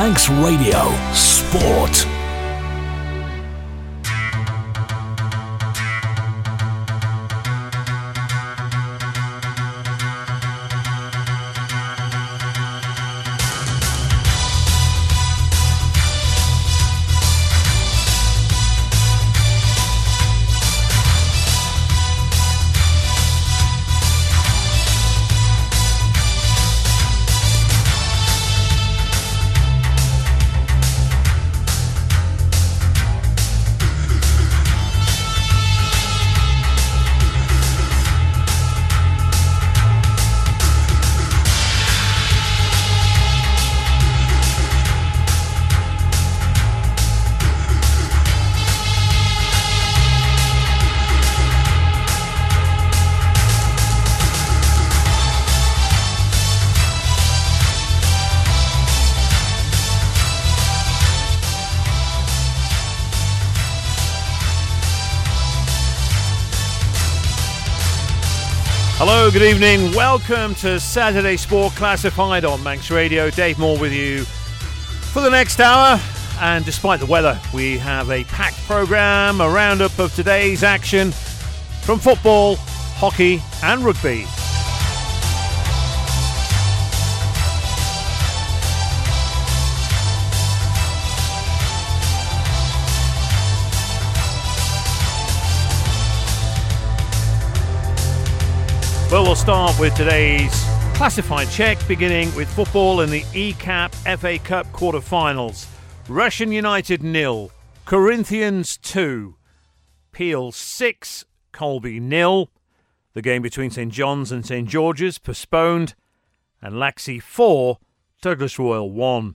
Manx Radio Sport. Good evening. Welcome to Saturday Sport Classified on Manx Radio. Dave Moore with you for the next hour. And despite the weather, we have a packed programme, a roundup of today's action from football, hockey, and rugby. Well, we'll start with today's classified check, beginning with football in the ECAP FA Cup quarter-finals. Rushen United nil, Corinthians two, Peel six, Colby nil. The game between St John's and St George's postponed, and Laxey four, Douglas Royal one.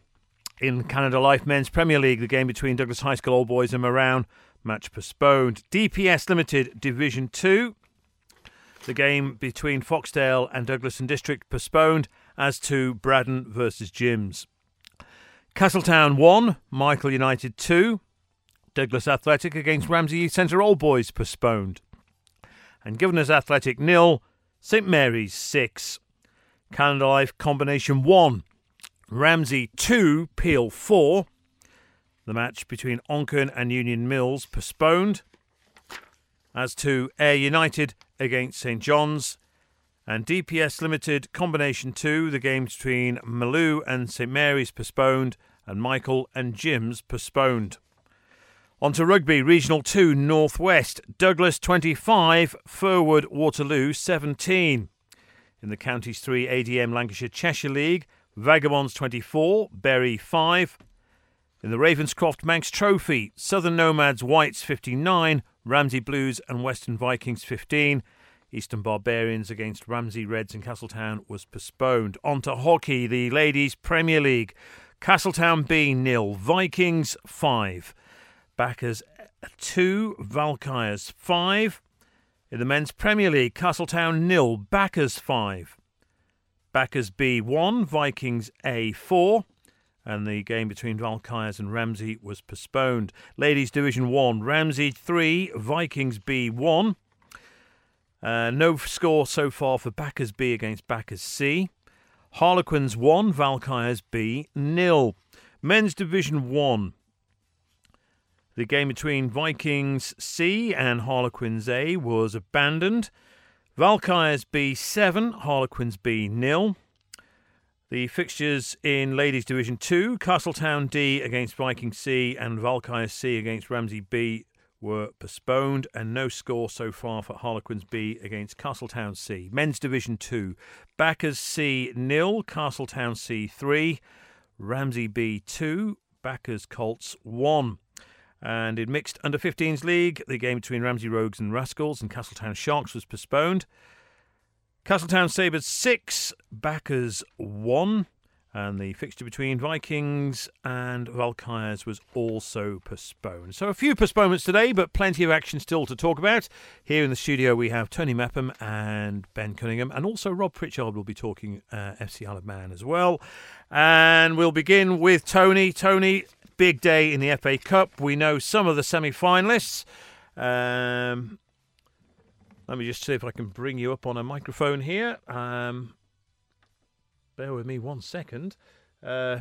In Canada Life Men's Premier League, the game between Douglas High School Old Boys and Marown, match postponed. DPS Limited Division two. The game between Foxdale and Douglas and District postponed as to Braddan versus Jims. Castletown 1, Michael United 2. Douglas Athletic against Ramsey Centre Old Boys postponed. And Governors Athletic nil, St Mary's 6. Canada Life Combination 1, Ramsey 2, Peel 4. The match between Onchan and Union Mills postponed. As to Ayre United against St John's. And DPS Limited Combination 2, the game between Malew and St Mary's postponed, and Michael and Jim's postponed. On to rugby, Regional 2 Northwest, Douglas 25, Firwood Waterloo 17. In the Counties 3 ADM Lancashire Cheshire League, Vagabonds 24, Bury 5. In the Ravenscroft Manx Trophy, Southern Nomads Whites 59, Ramsey Blues and Western Vikings 15. Eastern Barbarians against Ramsey Reds in Castletown was postponed. On to hockey, the Ladies Premier League. Castletown B nil, Vikings 5. Bacchas uh, 2, Valkyries 5. In the Men's Premier League, Castletown nil, Bacchas 5. Bacchas B 1, Vikings A 4 and the game between Valkyries and Ramsey was postponed. Ladies Division 1, Ramsey 3, Vikings B 1. Uh, no score so far for Bacchas B against Bacchas C. Harlequins 1, Valkyries B nil. Men's Division 1. The game between Vikings C and Harlequins A was abandoned. Valkyries B 7, Harlequins B nil. The fixtures in Ladies Division 2, Castletown D against Viking C and Valkyrie C against Ramsey B were postponed and no score so far for Harlequins B against Castletown C. Men's Division 2, Bacchas C nil, Castletown C 3, Ramsey B 2, Bacchas Colts 1. And in mixed under 15s league, the game between Ramsey Rogues and Rascals and Castletown Sharks was postponed. Castletown Sabres 6, Bacchas 1. And the fixture between Vikings and Valkyries was also postponed. So a few postponements today, but plenty of action still to talk about. Here in the studio, we have Tony Mepham and Ben Cunningham, and also Rob Pritchard will be talking uh, FC Isle of Man as well. And we'll begin with Tony. Tony, big day in the FA Cup. We know some of the semi finalists. Um, let me just see if I can bring you up on a microphone here. Um, bear with me one second. Uh,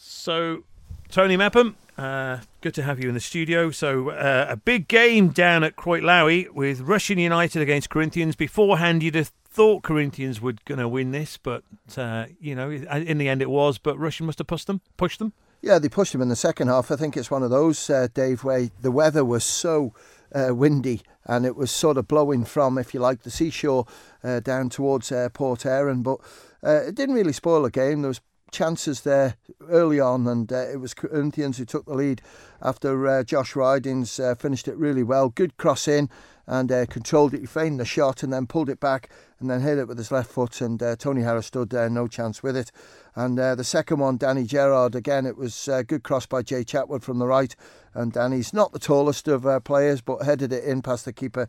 So, Tony Mepham, uh, good to have you in the studio. So, uh, a big game down at Croit Lowey with Rushen United against Corinthians. Beforehand, you'd have thought Corinthians were going to win this, but uh, you know, in the end, it was. But Rushen must have pushed them. Pushed them. Yeah, they pushed them in the second half. I think it's one of those, uh, Dave, where the weather was so uh, windy and it was sort of blowing from, if you like, the seashore uh, down towards uh, Port Erin. But uh, it didn't really spoil the game. There was chances there early on, and uh, it was Corinthians who took the lead after uh, Josh Ridings uh, finished it really well. Good cross in and uh, controlled it. He feigned the shot and then pulled it back and then hit it with his left foot. And uh, Tony Harris stood there, no chance with it. And uh, the second one, Danny Gerrard, again, it was a good cross by Jay Chatwood from the right. And Danny's not the tallest of players, but headed it in past the keeper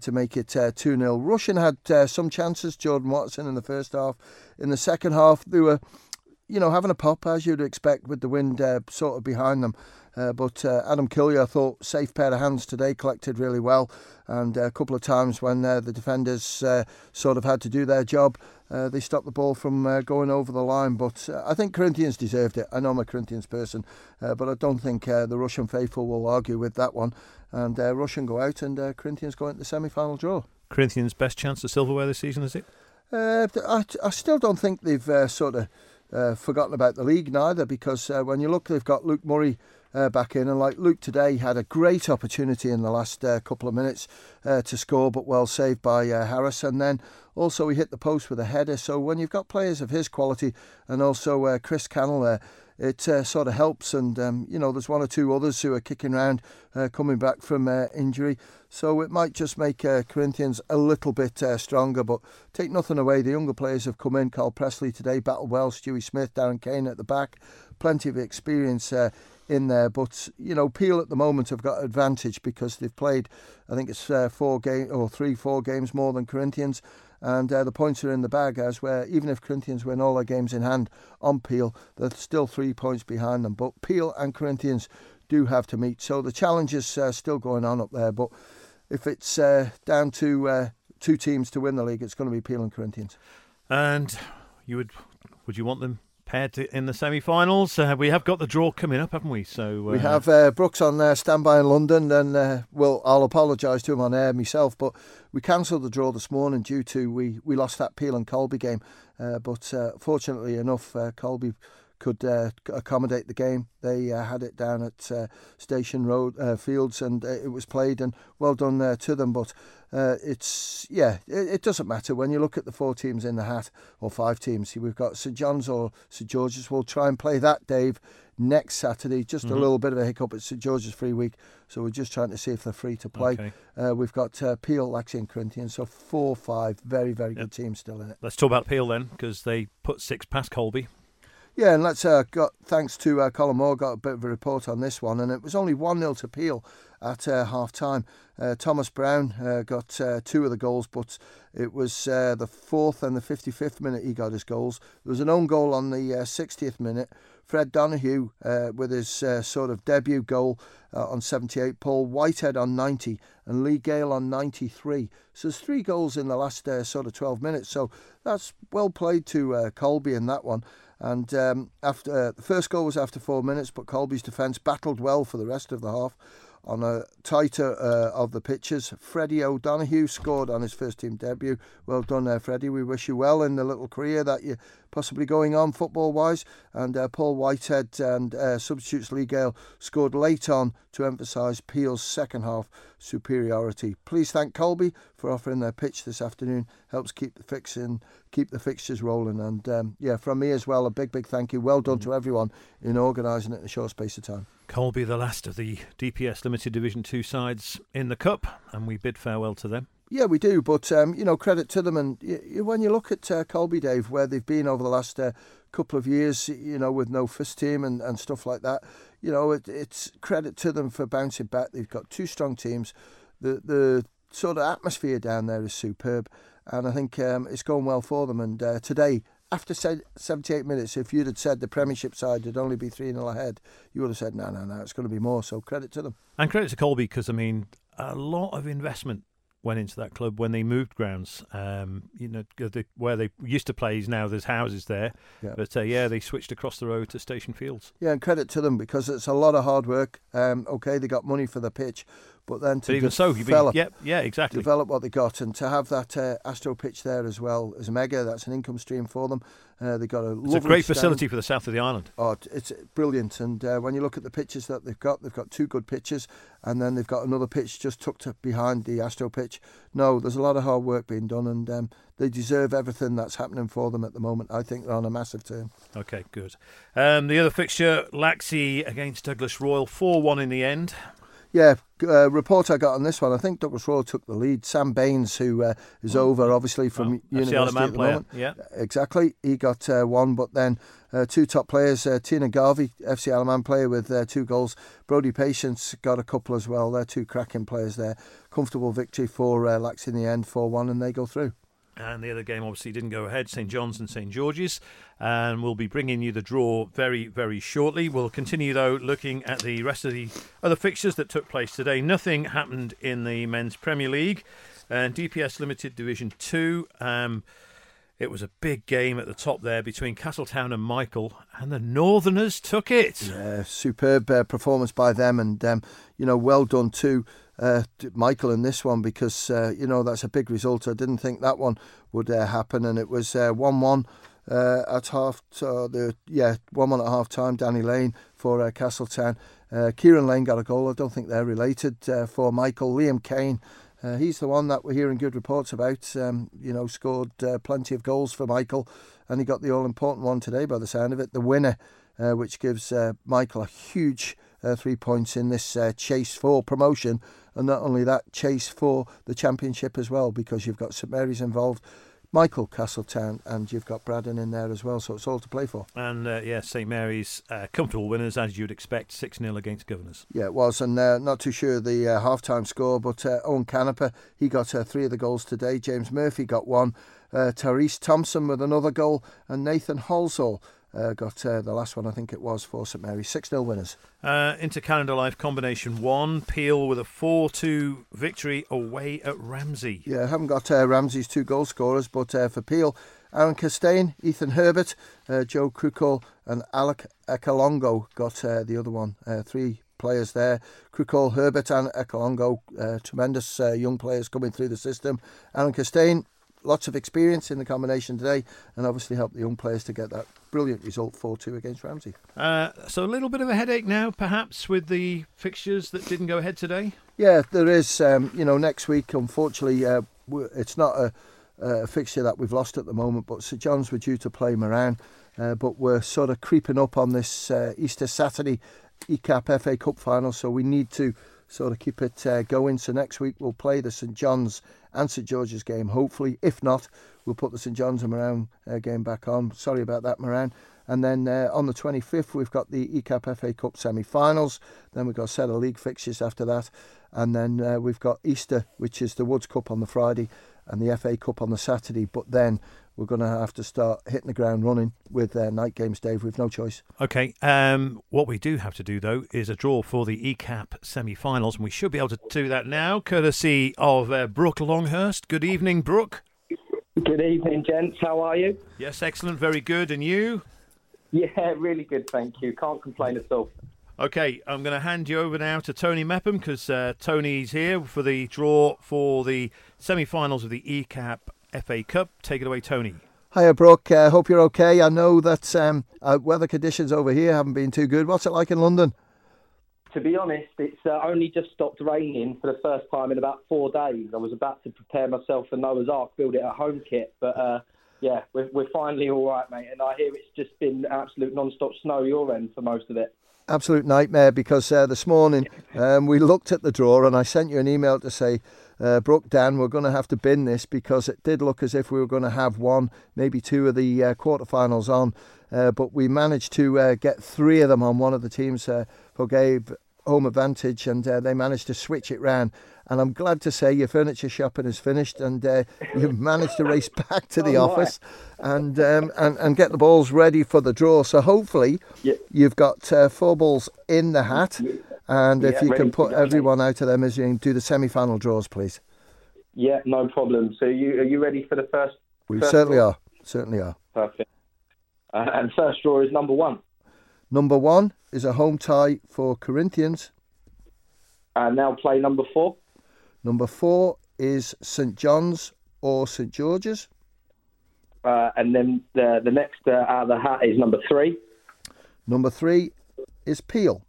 to make it 2 0. Rushen had some chances, Jordan Watson in the first half. In the second half, they were you know, having a pop as you'd expect with the wind uh, sort of behind them. Uh, but uh, Adam Killier, I thought, safe pair of hands today, collected really well. And a couple of times when uh, the defenders uh, sort of had to do their job, uh, they stopped the ball from going over the line. But I think Corinthians deserved it. I know I'm a Corinthians person, but I don't think the Rushen faithful will argue with that one. And Rushen go out and Corinthians go into the semi final draw. Corinthians' best chance of silverware this season, is it? I, I still don't think they've sort of uh, forgotten about the league neither because uh, when you look, they've got Luke Murray uh, back in, and like Luke today had a great opportunity in the last uh, couple of minutes uh, to score, but well saved by uh, Harris, and then also he hit the post with a header. So when you've got players of his quality, and also Chris Cannell there it uh, sort of helps. And um, you know, there's one or two others who are kicking around, uh, coming back from uh, injury. So it might just make uh, Corinthians a little bit uh, stronger. But take nothing away. The younger players have come in. Carl Presley today, battled well. Stewie Smith, Darren Kane at the back. Plenty of experience uh, in there. But you know, Peel at the moment have got advantage because they've played, I think it's uh, four game or three, four games more than Corinthians, and uh, the points are in the bag. As where even if Corinthians win all their games in hand on Peel, they're still three points behind them. But Peel and Corinthians do have to meet, so the challenge is uh, still going on up there. But if it's uh, down to uh, two teams to win the league, it's going to be Peel and Corinthians. And you would would you want them paired in the semi-finals. Uh, we have got the draw coming up, haven't we? So uh, we have uh, Brooks on uh, standby in London, and uh, well, I'll apologise to him on air myself, but we cancelled the draw this morning due to we we lost that Peel and Colby game, uh, but fortunately enough, Colby could uh, accommodate the game. They uh, had it down at uh, Station Road Fields, and it was played. And well done to them. But it's yeah, it, it, doesn't matter when you look at the four teams in the hat or five teams. We've got St John's or St George's. We'll try and play that, Dave, next Saturday. Just mm-hmm. a little bit of a hiccup at St George's free week, so we're just trying to see if they're free to play. Okay. we've got Peel, Laxey, and Corinthians. So four, five, very, very yep. good teams still in it. Let's talk about Peel then, because they put six past Colby. Yeah, and let's uh, got thanks to uh, Colin Moore got a bit of a report on this one, and it was only one 0 to Peel at uh, half time. Uh, Thomas Brown uh, got uh, two of the goals, but it was uh, the fourth and the 55th minute he got his goals. There was an own goal on the 60th minute. Fred Donahue with his sort of debut goal on 78, Paul Whitehead on 90, and Lee Gale on 93. So there's three goals in the last sort of 12 minutes. So that's well played to Colby in that one. And um, after uh, the first goal was after four minutes, but Colby's defence battled well for the rest of the half. On a tighter uh, of the pitches, Freddie O'Donoghue scored on his first team debut. Well done there, Freddie. We wish you well in the little career that you possibly going on football wise. And uh, Paul Whitehead and uh, substitutes Lee Gale scored late on to emphasise Peel's second half superiority. Please thank Colby for offering their pitch this afternoon. Helps keep the fixing, keep the fixtures rolling. And um, yeah, from me as well, a big, big thank you. Well done mm-hmm. to everyone in organising it in a short space of time. Colby, the last of the DPS Limited Division 2 sides in the Cup, and we bid farewell to them. Yeah, we do, but um, you know, credit to them. And when you look at uh, Colby, Dave, where they've been over the last uh, couple of years, you know, with no first team and, and stuff like that, you know, it, it's credit to them for bouncing back. They've got two strong teams. The the sort of atmosphere down there is superb, and I think um, it's going well for them. And uh, today, after 78 minutes, if you'd had said the Premiership side would only be 3 0 ahead, you would have said, no, no, no, it's going to be more. So credit to them. And credit to Colby because, I mean, a lot of investment went into that club when they moved grounds. Um, you know, the, where they used to play is now there's houses there. Yeah. But uh, yeah, they switched across the road to Station Fields. Yeah, and credit to them because it's a lot of hard work. Um, okay, they got money for the pitch, but then to But even so, been, develop, yeah, yeah, exactly. develop what they got and to have that uh, Astro pitch there as well as mega, that's an income stream for them. Uh, they got a It's a great stand. facility for the south of the island. Oh, it's brilliant. And uh, when you look at the pitches that they've got, they've got two good pitches, and then they've got another pitch just tucked up behind the Astro pitch. No, there's a lot of hard work being done, and um, they deserve everything that's happening for them at the moment. I think they're on a massive turn. Okay, good. Um, the other fixture, Laxey against Douglas Royal, 4 1 in the end. Yeah, uh, report I got on this one. I think Douglas Royal took the lead. Sam Baines, who uh, is over obviously from Oh, University at the player. moment. Yeah. Exactly. He got uh, one, but then uh, two top players, uh, Tina Garvey, FC Isle of Man player with uh, two goals. Brody Patience got a couple as well. They're two cracking players there. Comfortable victory for uh, Lax in the end, 4 1, and they go through. And the other game obviously didn't go ahead, St John's and St George's. And we'll be bringing you the draw very, very shortly. We'll continue, though, looking at the rest of the other fixtures that took place today. Nothing happened in the Men's Premier League and DPS Limited Division 2. Um, it was a big game at the top there between Castletown and Michael, and the Northerners took it. Yeah, superb uh, performance by them, and um, you know, well done to uh, Michael in this one because uh, you know that's a big result. I didn't think that one would uh, happen, and it was uh, one-one uh, at half. So the yeah, one-one at half time. Danny Lane for uh, Castletown. Uh, Kieran Lane got a goal. I don't think they're related uh, for Michael. Liam Kane. Uh, he's the one that we're hearing good reports about. Um, you know, scored uh, plenty of goals for Michael, and he got the all-important one today, by the sound of it, the winner, uh, which gives uh, Michael a huge uh, three points in this uh, chase for promotion, and not only that, chase for the championship as well, because you've got St Mary's involved, Michael Castletown, and you've got Braddan in there as well. So it's all to play for. And uh, yeah, St Mary's uh, comfortable winners, as you'd expect, 6 0 against Governors. Yeah, it was, and uh, not too sure the uh, half-time score, but uh, Owen Canepa, he got uh, three of the goals today. James Murphy got one. Uh, Therese Thompson with another goal, and Nathan Halsall uh, got uh, the last one, I think it was, for St Mary's. 6 0 winners. Uh, into Canada Life Combination 1, Peel with a 4 2 victory away at Ramsey. Yeah, I haven't got uh, Ramsey's two goal scorers, but uh, for Peel, Aaron Castaigne, Ethan Herbert, uh, Joe Krukol, and Alec Ekalongo got uh, the other one. Uh, three players there. Krukol, Herbert, and Ekalongo, uh, tremendous uh, young players coming through the system. Aaron Castaigne, lots of experience in the combination today, and obviously helped the young players to get that brilliant result 4 2 against Ramsey. Uh, so a little bit of a headache now, perhaps, with the fixtures that didn't go ahead today. Yeah, there is. Um, you know, next week, unfortunately, uh, it's not a, a fixture that we've lost at the moment, but St John's were due to play Marown, uh, but we're sort of creeping up on this uh, Easter Saturday ECAP FA Cup final, so we need to sort of keep it uh, going. So next week we'll play the St John's and St George's game, hopefully. If not, we'll put the St John's and Marown uh, game back on. Sorry about that, Marown. And then uh, on the 25th, we've got the ECAP FA Cup semi finals. Then we've got a set of league fixtures after that. And then uh, we've got Easter, which is the Woods Cup on the Friday and the FA Cup on the Saturday. But then we're going to have to start hitting the ground running with uh, night games, Dave. We've no choice. Okay, um, what we do have to do, though, is a draw for the ECAP semi finals, and we should be able to do that now, courtesy of uh, Brooke Longhurst. Good evening, Brooke. Good evening, gents. How are you? Yes, excellent, very good. And you? Yeah, really good, thank you. Can't complain at all. Okay, I'm going to hand you over now to Tony Mepham because uh, Tony's here for the draw for the semi finals of the ECAP FA Cup. Take it away, Tony. Hiya, Brooke. I uh, hope you're okay. I know that um, uh, weather conditions over here haven't been too good. What's it like in London? To be honest, it's uh, only just stopped raining for the first time in about four days. I was about to prepare myself for Noah's Ark, build it at home kit, but uh, yeah, we're, we're finally all right, mate. And I hear it's just been absolute non-stop snow your end for most of it. Absolute nightmare because uh, this morning um, we looked at the draw and I sent you an email to say, uh, Brooke, Dan, we're going to have to bin this because it did look as if we were going to have one, maybe two of the uh, quarterfinals on. Uh, but we managed to uh, get three of them on one of the teams uh, who gave home advantage and uh, they managed to switch it round. And I'm glad to say your furniture shopping is finished and uh, you've managed to race back to the Oh, office and, um, and and get the balls ready for the draw. So hopefully Yeah. you've got uh, four balls in the hat. And if you can put everyone out of their misery and do the semi-final draws, please. Yeah, no problem. So you are you ready for the first? We first certainly draw? are. Certainly are. Perfect. Uh, and first draw is number one. Number one is a home tie for Corinthians. And now play number four. Number four is St John's or St George's. Uh, and then the the next uh, out of the hat is number three. Number three is Peel.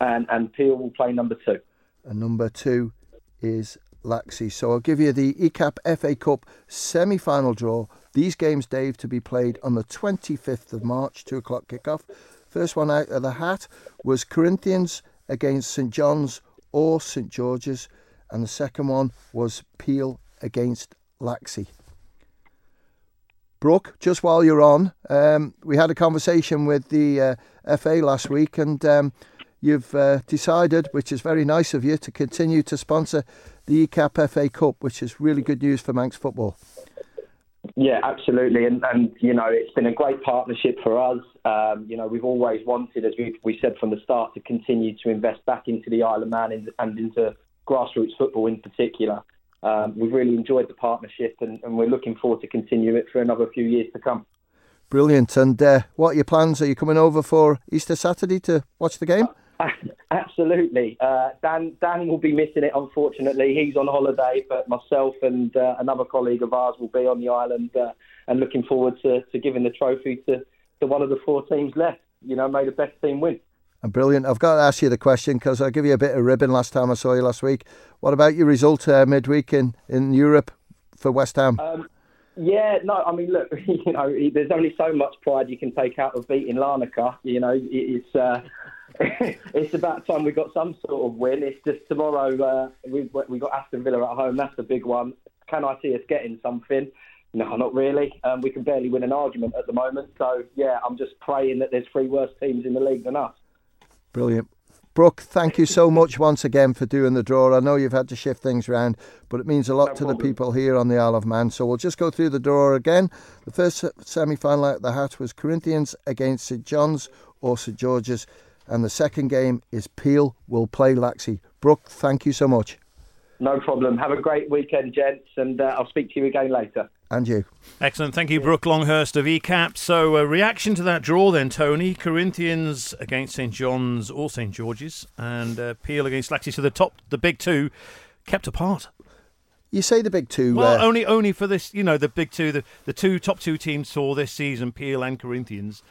And and Peel will play number two. And number two is Laxey. So I'll give you the ECAP FA Cup semi final draw. These games, Dave, to be played on the 25th of March, 2 o'clock kickoff. First one out of the hat was Corinthians against St John's or St George's. And the second one was Peel against Laxey. Brooke, just while you're on, um, we had a conversation with the uh, FA last week, and um, you've uh, decided, which is very nice of you, to continue to sponsor the ECAP FA Cup, which is really good news for Manx football. Yeah, absolutely, and and you know it's been a great partnership for us. Um, you know we've always wanted, as we we said from the start, to continue to invest back into the Isle of Man and, and into grassroots football in particular. Um, we've really enjoyed the partnership, and, and we're looking forward to continue it for another few years to come. Brilliant. And uh, what are your plans? Are you coming over for Easter Saturday to watch the game? Absolutely. Uh, Dan Dan will be missing it, unfortunately. He's on holiday, but myself and uh, another colleague of ours will be on the island uh, and looking forward to, to giving the trophy to, to one of the four teams left. You know, may the best team win. And brilliant. I've got to ask you the question because I give you a bit of ribbon last time I saw you last week. What about your result uh, midweek in, in Europe for West Ham? Um, yeah, no, I mean, look, you know, there's only so much pride you can take out of beating Larnaca. You know, it's uh, it's about time we got some sort of win. It's just tomorrow uh, we we got Aston Villa at home. That's the big one. Can I see us getting something? No, not really. Um, we can barely win an argument at the moment. So yeah, I'm just praying that there's three worse teams in the league than us. Brilliant. Brooke, thank you so much once again for doing the draw. I know you've had to shift things around, but it means a lot No to the people here on the Isle of Man. So we'll just go through the draw again. The first semi final out of the hat was Corinthians against St John's or St George's, and the second game is Peel will play Laxey. Brooke, thank you so much. No problem. Have a great weekend, gents, and uh, I'll speak to you again later. And you. Excellent. Thank you, Brooke Longhurst of ECAP. So, a reaction to that draw then, Tony. Corinthians against St John's or St George's, and uh, Peel against Laxey. So, the top, the big two kept apart. You say the big two. Well, uh, only only for this, you know, the big two, the, the two top two teams saw this season, Peel and Corinthians.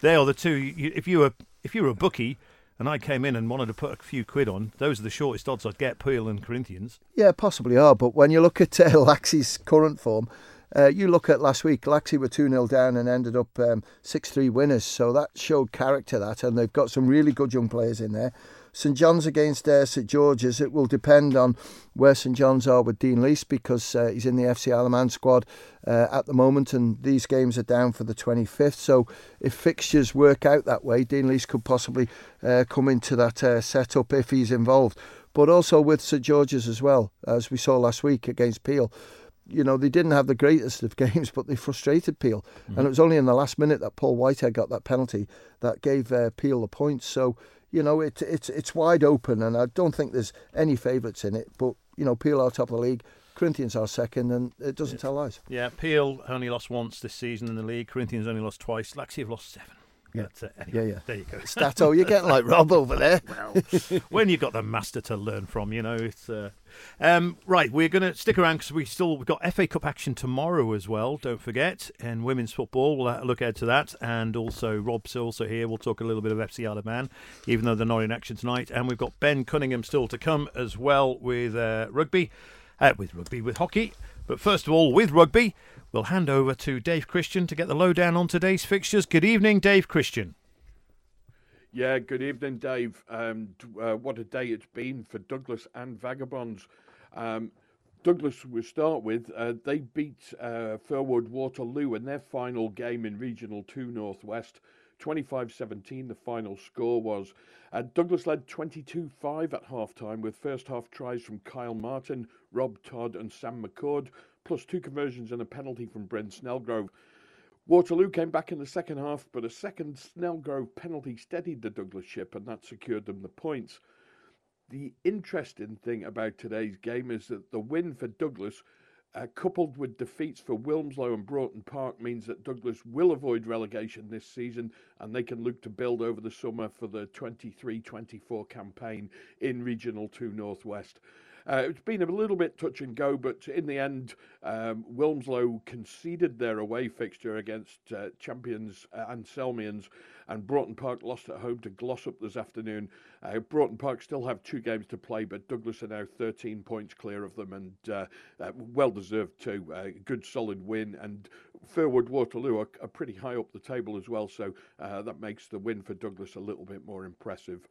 They are the two. You, if you were if you were a bookie and I came in and wanted to put a few quid on, those are the shortest odds I'd get, Peel and Corinthians. Yeah, possibly are. But when you look at uh, Laxey's current form, uh, you look at last week, Laxey were 2 0 down and ended up 6 3 winners. So that showed character, that. And they've got some really good young players in there. St John's against uh, St George's. It will depend on where St John's are with Dean Lease because uh, he's in the FC Isle of Man squad uh, at the moment, and these games are down for the 25th. So if fixtures work out that way, Dean Lease could possibly uh, come into that uh, setup if he's involved. But also with St George's as well, as we saw last week against Peel. You know, they didn't have the greatest of games, but they frustrated Peel. And it was only in the last minute that Paul Whitehead got that penalty that gave uh, Peel the points. So, you know, it, it's it's wide open, and I don't think there's any favourites in it. But you know, Peel are top of the league, Corinthians are second, and it doesn't tell lies. Yeah, Peel only lost once this season in the league. Corinthians only lost twice. Laxey have lost seven. Yeah. But, uh, anyway, Yeah, yeah. There you go. Stato, you're getting like Rob over there. well, when you've got the master to learn from, you know, it's uh, um, right. We're going to stick around because we still we've got FA Cup action tomorrow as well. Don't forget, and women's football. We'll uh, look ahead to that, and also Rob's also here. We'll talk a little bit of FC Isle of Man, even though they're not in action tonight. And we've got Ben Cunningham still to come as well with uh, rugby, uh, with rugby with hockey. But first of all, with rugby, we'll hand over to Dave Christian to get the lowdown on today's fixtures. Good evening, Dave Christian. Yeah, good evening, Dave. Um, uh, what a day it's been for Douglas and Vagabonds. Um, Douglas, we start with, uh, they beat uh, Firwood Waterloo in their final game in Regional 2 Northwest. 25 17, the final score was. Uh, Douglas led 22 5 at half time with first half tries from Kyle Martin, Rob Todd, and Sam McCord, plus two conversions and a penalty from Brent Snellgrove. Waterloo came back in the second half, but a second Snellgrove penalty steadied the Douglas ship and that secured them the points. the interesting thing about today's game is that the win for Douglas uh, coupled with defeats for Wilmslow and Broughton Park, means that Douglas will avoid relegation this season and they can look to build over the summer for the 23 24 campaign in Regional 2 Northwest. Uh, it's been a little bit touch and go, but in the end, um, Wilmslow conceded their away fixture against uh, champions uh, Anselmians, and Broughton Park lost at home to Glossop this afternoon. Uh, Broughton Park still have two games to play, but Douglas are now 13 points clear of them, and uh, uh, well deserved too. Uh, good solid win, and Firwood Waterloo are, are, pretty high up the table as well, so that makes the win for Douglas a little bit more impressive.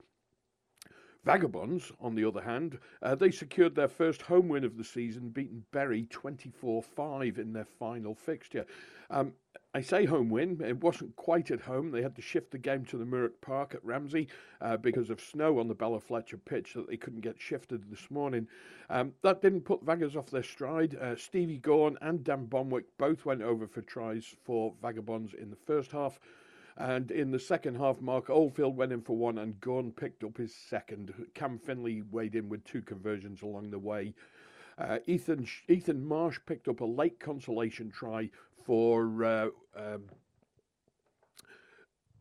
Vagabonds, on the other hand, uh, they secured their first home win of the season, beating Bury 24 5 in their final fixture. Um, I say home win, it wasn't quite at home. They had to shift the game to the Mooragh Park at Ramsey uh, because of snow on the Ballafletcher pitch that they couldn't get shifted this morning. Um, that didn't put Vaggers off their stride. Uh, Stevie Gorn and Dan Bomwick both went over for tries for Vagabonds in the first half. And in the second half, Mark Oldfield went in for one and Gorn picked up his second. Cam Finley weighed in with two conversions along the way. Uh, Ethan Ethan Marsh picked up a late consolation try for uh, um,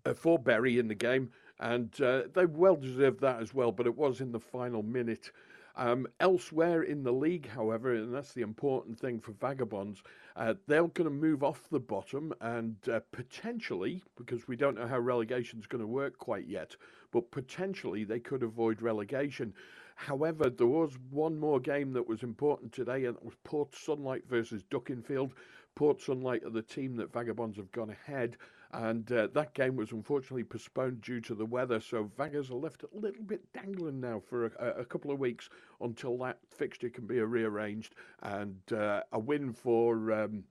uh, for Bury in the game, and uh, they well deserved that as well. But it was in the final minute um, elsewhere in the league, however, and that's the important thing for Vagabonds, uh, they're going to move off the bottom and uh, potentially, because we don't know how relegation is going to work quite yet, but potentially they could avoid relegation. However, there was one more game that was important today, and it was Port Sunlight versus Dukinfield. Port Sunlight are the team that Vagabonds have gone ahead and uh, that game was unfortunately postponed due to the weather. So Vaggers are left a little bit dangling now for a, a couple of weeks until that fixture can be rearranged. And uh, a win for um,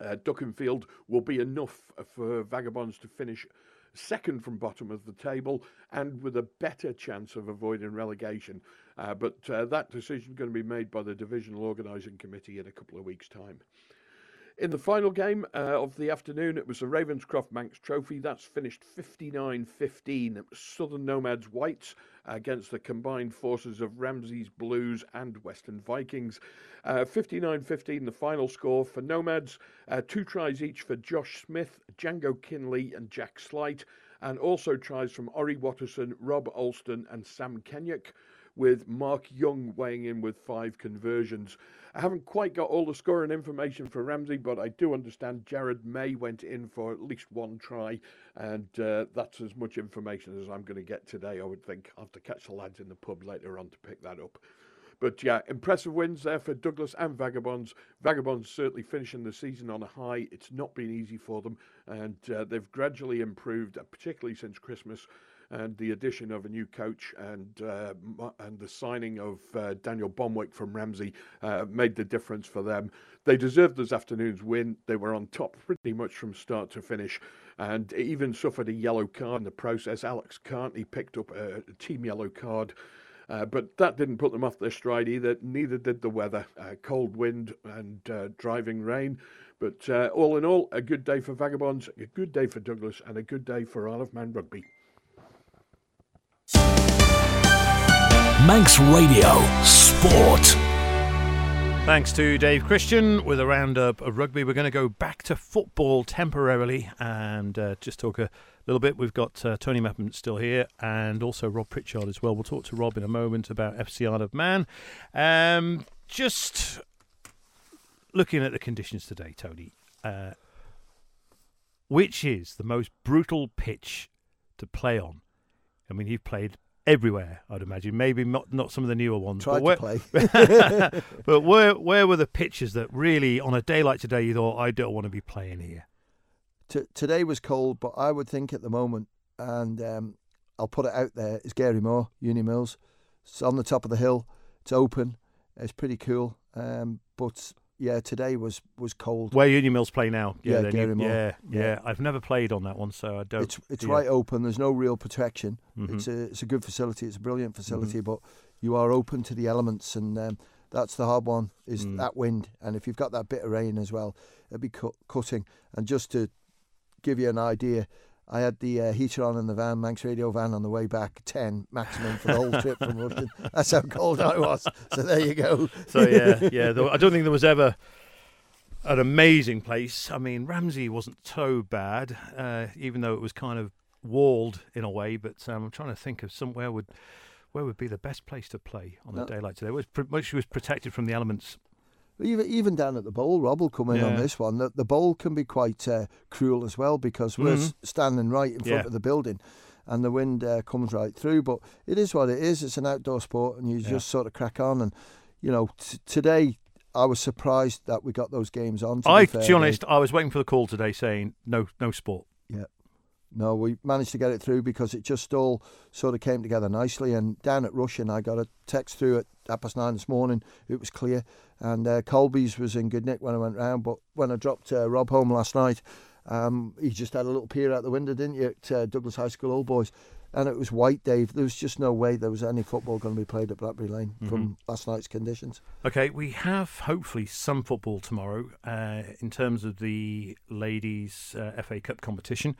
uh, Dukinfield will be enough for Vagabonds to finish second from bottom of the table and with a better chance of avoiding relegation. Uh, but uh, that decision is going to be made by the divisional organising committee in a couple of weeks' time. In the final game uh, of the afternoon, it was the Ravenscroft Manx Trophy. That's finished 59 15. Southern Nomads Whites against the combined forces of Ramsey's Blues and Western Vikings. 59 uh, 15, the final score for Nomads. Uh, two tries each for Josh Smith, Django Kinley, and Jack Slight, and also tries from Ori Watterson, Rob Alston, and Sam Kenyuk with Mark Young weighing in with five conversions. I haven't quite got all the scoring information for Ramsey, but I do understand Jared May went in for at least one try, and uh, that's as much information as I'm going to get today, I would think. I'll have to catch the lads in the pub later on to pick that up. But yeah, impressive wins there for Douglas and Vagabonds. Vagabonds certainly finishing the season on a high. It's not been easy for them, and uh, they've gradually improved, uh, particularly since Christmas and the addition of a new coach and uh, and the signing of uh, Daniel Bomwick from Ramsey uh, made the difference for them. They deserved this afternoon's win. They were on top pretty much from start to finish, and even suffered a yellow card in the process. Alex Cartney picked up a, a team yellow card. Uh, but that didn't put them off their stride either. Neither did the weather. Uh, cold wind and uh, driving rain. But uh, all in all, a good day for Vagabonds, a good day for Douglas, and a good day for Isle of Man Rugby. Manx Radio Sport. Thanks to Dave Christian with a roundup of rugby. We're going to go back to football temporarily and uh, just talk a little bit. We've got uh, Tony Mepham still here and also Rob Pritchard as well. We'll talk to Rob in a moment about FC Isle of Man. Um, just looking at the conditions today, Tony, uh, which is the most brutal pitch to play on? I mean, you've played everywhere. I'd imagine. Maybe not not some of the newer ones. Tried but where, to play. but where where were the pitches that really, on a day like today, you thought I don't want to be playing here? T- today was cold, but I would think at the moment, and um, I'll put it out there, is Gary Moore, Uni Mills. It's on the top of the hill. It's open. It's pretty cool. Um, but yeah, today was was cold. Where Union Mills play now? Yeah, yeah, Gary Moore. yeah, yeah, I've never played on that one, so I don't. It's it's right open. There's no real protection. Mm-hmm. It's a it's a good facility. It's a brilliant facility, mm-hmm. but you are open to the elements, and um, that's the hard one. Is Mm. that wind, and if you've got that bit of rain as well, it'd be cut, cutting. And just to give you an idea, I had the uh, heater on in the van, Manx radio van, on the way back, 10 maximum for the whole trip from Rushen. That's how cold I was. So there you go. So yeah, yeah. I don't think there was ever an amazing place. I mean, Ramsey wasn't so bad, uh, even though it was kind of walled in a way. But um, I'm trying to think of somewhere would where would be the best place to play on No. a day like today. It was pr- much was protected from the elements. Even even down at the bowl, Rob will come in on this one. The, the bowl can be quite uh, cruel as well because we're Mhm. standing right in front Yeah. of the building, and the wind uh, comes right through. But it is what it is. It's an outdoor sport, and you Yeah. just sort of crack on. And you know, t- today I was surprised that we got those games on. To I, be to be honest, I was waiting for the call today saying no, no sport. No, we managed to get it through because it just all sort of came together nicely. And down at Rushen, I got a text through at half past nine this morning. It was clear. And uh, Colby's was in good nick when I went round. But when I dropped uh, Rob home last night, um, he just had a little peer out the window, didn't you, at uh, Douglas High School Old Boys. And it was white, Dave. There was just no way there was any football going to be played at Blackberry Lane from last night's conditions. Okay, we have hopefully some football tomorrow uh, in terms of the ladies' uh, FA Cup competition,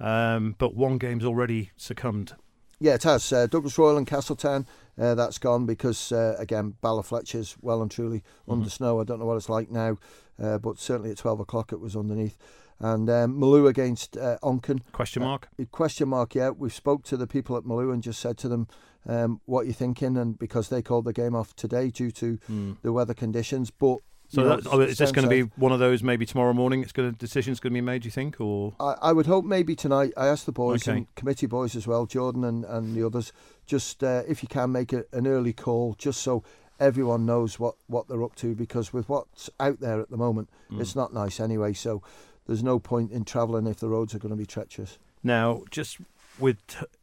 um, but one game's already succumbed. Yeah, it has. Uh, Douglas Royal and Castletown, uh, that's gone because, uh, again, Ballafletcher's well and truly under snow. I don't know what it's like now, uh, but certainly at 12 o'clock it was underneath. And um, Malew against uh, Onchan. Question mark? Question mark, yeah. We spoke to the people at Malew and just said to them, um, what you thinking? And because they called the game off today due to the weather conditions. But So you know, oh, is this going to be one of those maybe tomorrow morning? It's going to decisions going to be made. Do you think, or I, I would hope maybe tonight. I asked the boys Okay. and committee boys as well, Jordan and, and the others, just uh, if you can make a, an early call, just so everyone knows what, what they're up to. Because with what's out there at the moment, Mm. it's not nice anyway. So there's no point in travelling if the roads are going to be treacherous. now just with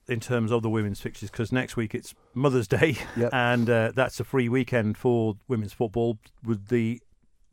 in terms of the women's fixtures? Because next week it's Mother's Day, Yep. and uh, that's a free weekend for women's football. Would the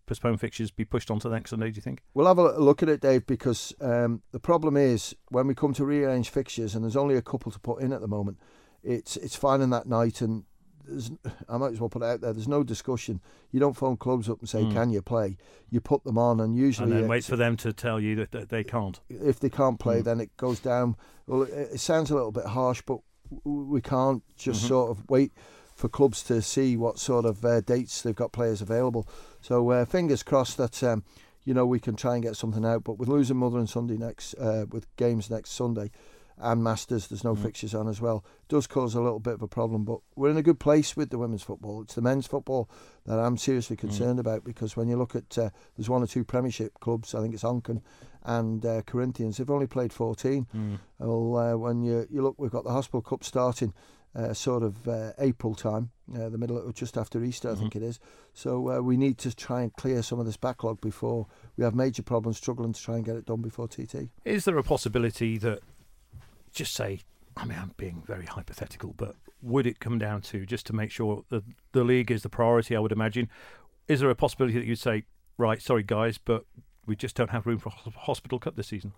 postponed fixtures be pushed onto the next Sunday? Do you think? We'll have a look at it, Dave, because um, the problem is when we come to rearrange fixtures, and there's only a couple to put in at the moment. It's it's finding that night, and there's, I might as well put it out there. There's no discussion. You don't phone clubs up and say, Mm. "Can you play?" You put them on, and usually And then wait for them to tell you that, that they can't. if they can't play, Mm. then it goes down. Well, it, it sounds a little bit harsh, but we can't just Mhm. sort of wait for clubs to see what sort of uh, dates they've got players available. So uh, fingers crossed that um, you know we can try and get something out. But with losing Mother and Sunday next, uh, with games next Sunday. And Masters, there's no Mm. fixtures on as well. Does cause a little bit of a problem, but we're in a good place with the women's football. It's the men's football that I'm seriously concerned about because when you look at uh, there's one or two Premiership clubs, I think it's Onchan and uh, Corinthians. They've only played 14. Mm. Well, uh, when you you look, we've got the Hospital Cup starting uh, sort of uh, April time, uh, the middle of just after Easter, I think it is. So uh, we need to try and clear some of this backlog before we have major problems struggling to try and get it done before TT. Is there a possibility that, just say, I mean, I'm being very hypothetical, but would it come down to just to make sure that the league is the priority? I would imagine. Is there a possibility that you'd say, right, sorry guys, but we just don't have room for a hospital cup this season?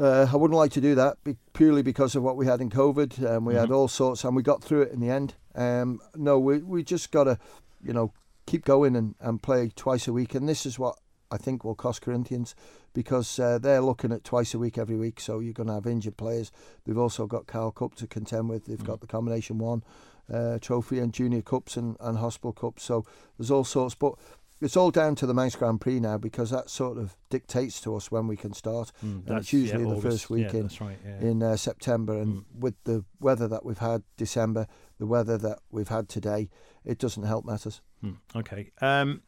Uh, I wouldn't like to do that be- purely because of what we had in COVID. Um, we had Mhm. all sorts, and we got through it in the end. Um, no, we we just got to, you know, keep going and, and play twice a week. And this is what I think will cost Corinthians because uh, they're looking at twice a week every week. So you're going to have injured players. They've also got Cal Cup to contend with. They've got the combination one uh, trophy and junior cups and, and hospital cups. So there's all sorts, but. It's all down to the Manx Grand Prix now because that sort of dictates to us when we can start. And it's usually the first weekend yeah, in, right. Yeah. in uh, September, and Mm. with the weather that we've had December, the weather that we've had today, it doesn't help matters. Hmm, Okay. Um,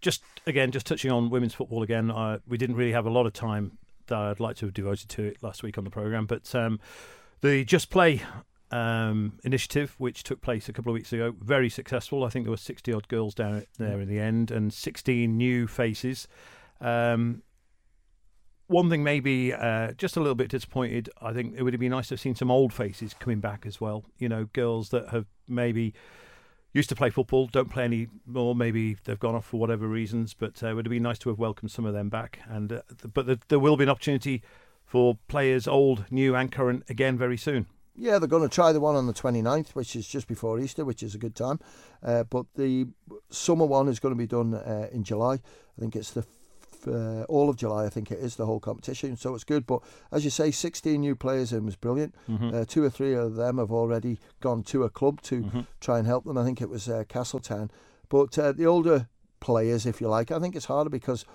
just again, just touching on women's football again. Uh, we didn't really have a lot of time that I'd like to have devoted to it last week on the program, but um, the Just Play um, initiative, which took place a couple of weeks ago, very successful. I think there were sixty odd girls down there in the end, and sixteen new faces. Um, one thing maybe uh, just a little bit disappointed. I think it would have been nice to have seen some old faces coming back as well. You know, girls that have maybe used to play football, don't play anymore. Maybe they've gone off for whatever reasons, but uh, it would have been nice to have welcomed some of them back. And uh, but th- there will be an opportunity for players, old, new, and current, again very soon. Yeah, they're going to try the one on the 29th, which is just before Easter, which is a good time. Uh, but the summer one is going to be done uh, in July. I think it's the uh, all of July. I think it is the whole competition, so it's good. But as you say, 16 new players in was brilliant. Mm-hmm. Uh, two or three of them have already gone to a club to Mm-hmm. try and help them. I think it was uh, Castletown. But uh, the older players, if you like, I think it's harder because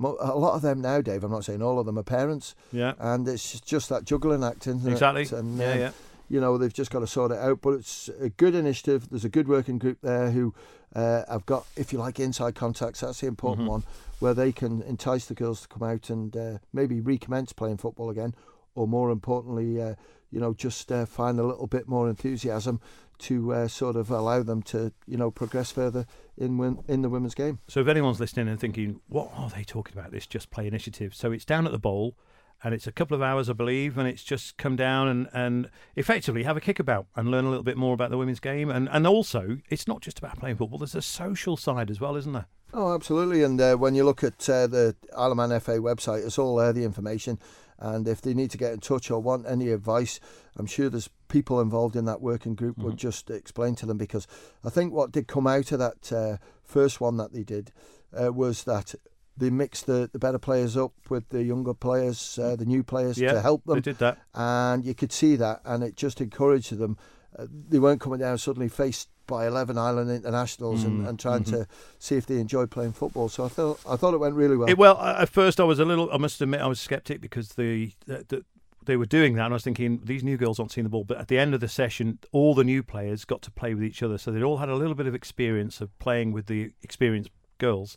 a lot of them now, Dave. I'm not saying all of them are parents, Yeah. and it's just that juggling act, isn't it? Exactly. Yeah, um, yeah. you know they've just got to sort it out. But it's a good initiative. There's a good working group there who uh, have got, if you like, inside contacts. That's the important Mm-hmm. one, where they can entice the girls to come out and uh, maybe recommence playing football again, or more importantly, uh, you know, just uh, find a little bit more enthusiasm to uh, sort of allow them to, you know, progress further in win- in the women's game. So if anyone's listening and thinking, what are they talking about? This just play initiative. So it's down at the bowl, and it's a couple of hours, I believe, and it's just come down and, and effectively have a kickabout and learn a little bit more about the women's game. And and also, it's not just about playing football. There's a social side as well, isn't there? Oh, absolutely. And uh, when you look at uh, the Isle of Man FA website, it's all there, the information. And if they need to get in touch or want any advice, I'm sure there's people involved in that working group would just explain to them because I think what did come out of that uh, first one that they did uh, was that they mixed the, the better players up with the younger players, uh, the new players Yeah, to help them. They did that. and you could see that, and it just encouraged them. Uh, they weren't coming down suddenly faced by eleven Island internationals Mm, and, and trying mm-hmm. to see if they enjoyed playing football. So I thought I thought it went really well. It, well, at first I was a little. I must admit, I was skeptic because the, the, the they were doing that, and I was thinking these new girls aren't seeing the ball. But at the end of the session, all the new players got to play with each other, so they'd all had a little bit of experience of playing with the experienced girls,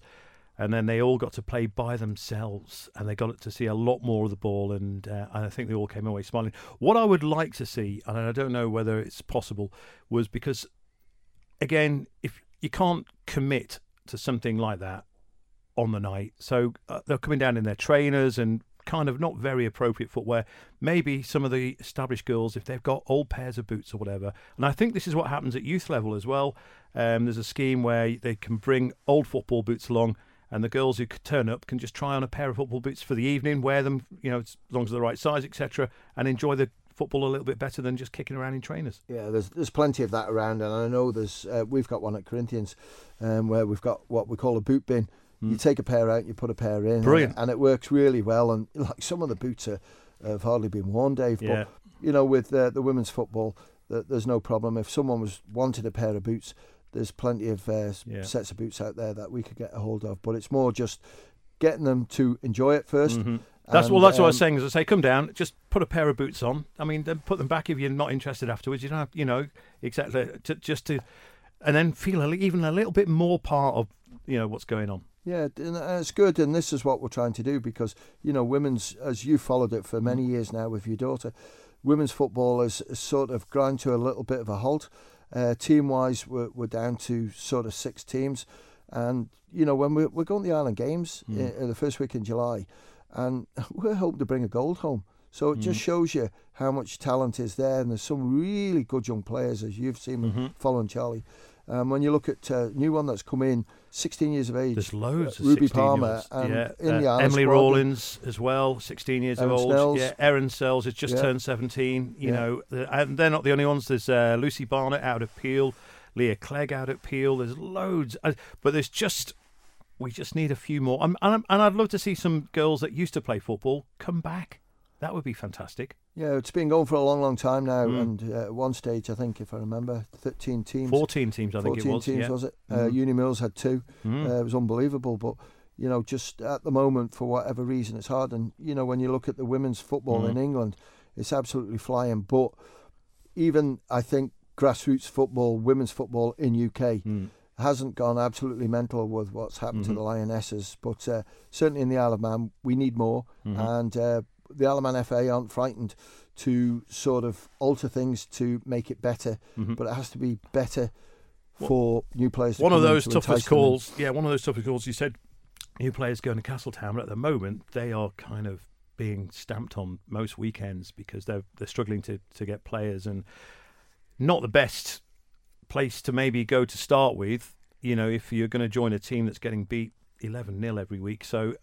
and then they all got to play by themselves, and they got to see a lot more of the ball, and, uh, and I think they all came away smiling. What I would like to see, and I don't know whether it's possible, was because again, if you can't commit to something like that on the night. So uh, they're coming down in their trainers and kind of not very appropriate footwear. Maybe some of the established girls, if they've got old pairs of boots or whatever. And I think this is what happens at youth level as well. Um, there's a scheme where they can bring old football boots along. And the girls who turn up can just try on a pair of football boots for the evening, wear them, you know, as long as they're the right size, etc., and enjoy the football a little bit better than just kicking around in trainers. Yeah, there's there's plenty of that around, and I know there's uh, we've got one at Corinthians um, where we've got what we call a boot bin. You take a pair out, you put a pair in, Hmm. Brilliant. and, and it works really well. And like some of the boots are, have hardly been worn, Dave. Yeah. But you know, with uh, the women's football, th- there's no problem. If someone was wanted a pair of boots, there's plenty of uh, Yeah. sets of boots out there that we could get a hold of. But it's more just getting them to enjoy it 1st Mhm. That's well. And, That's what I was um, saying. As I say, come down, just put a pair of boots on. I mean, then put them back if you're not interested afterwards. You don't have, you know, exactly. To, just to, and then feel a, even a little bit more part of, you know, what's going on. Yeah, and uh, it's good, and this is what we're trying to do because you know, women's as you followed it for many years now with your daughter, women's football has, sort of ground to a little bit of a halt. Uh, team wise, we're, we're down to sort of six teams, and you know, when we're, we're going to the Island Games Hmm. in, in the first week in July, and we're hoping to bring a gold home. So it just shows you how much talent is there, and there's some really good young players as you've seen Mm-hmm. following Charlie. Um, when you look at uh, new one that's come in, 16 years of age, There's loads. uh, of Ruby Palmer, and yeah. in the uh, Emily Rawlins as well, 16 years Erin of old. Snells. Yeah, Erin Sells has just Yeah. turned 17. You Yeah. know, and they're not the only ones. There's uh, Lucy Barnett out of Peel, Leah Clegg out at Peel. There's loads, uh, but there's just we just need a few more. And, I'm- and I'd love to see some girls that used to play football come back. That would be fantastic. Yeah, it's been going for a long, long time now. Mm. And uh, at one stage, I think, if I remember, 13 teams. 14 teams, I think 14 it was. teams, yeah. was it? Uh, Mhm. Uni Mills had two. Mm. Uh, it was unbelievable. But, you know, just at the moment, for whatever reason, it's hard. And, you know, when you look at the women's football in England, it's absolutely flying. But even, I think, grassroots football, women's football in UK, Mm. Hasn't gone absolutely mental with what's happened to Mhm. the Lionesses. But uh, certainly in the Isle of Man, we need more. Mhm. And uh, the Isle of Man FA aren't frightened to sort of alter things to make it better. Mhm. But it has to be better Well, for new players. To one of those to toughest calls. Yeah, one of those toughest calls. You said new players going to Castletown, but at the moment they are kind of being stamped on most weekends because they're they're struggling to to get players and not the best place to maybe go to start with. You know, if you're going to join a team that's getting beat 11 0 every week. So,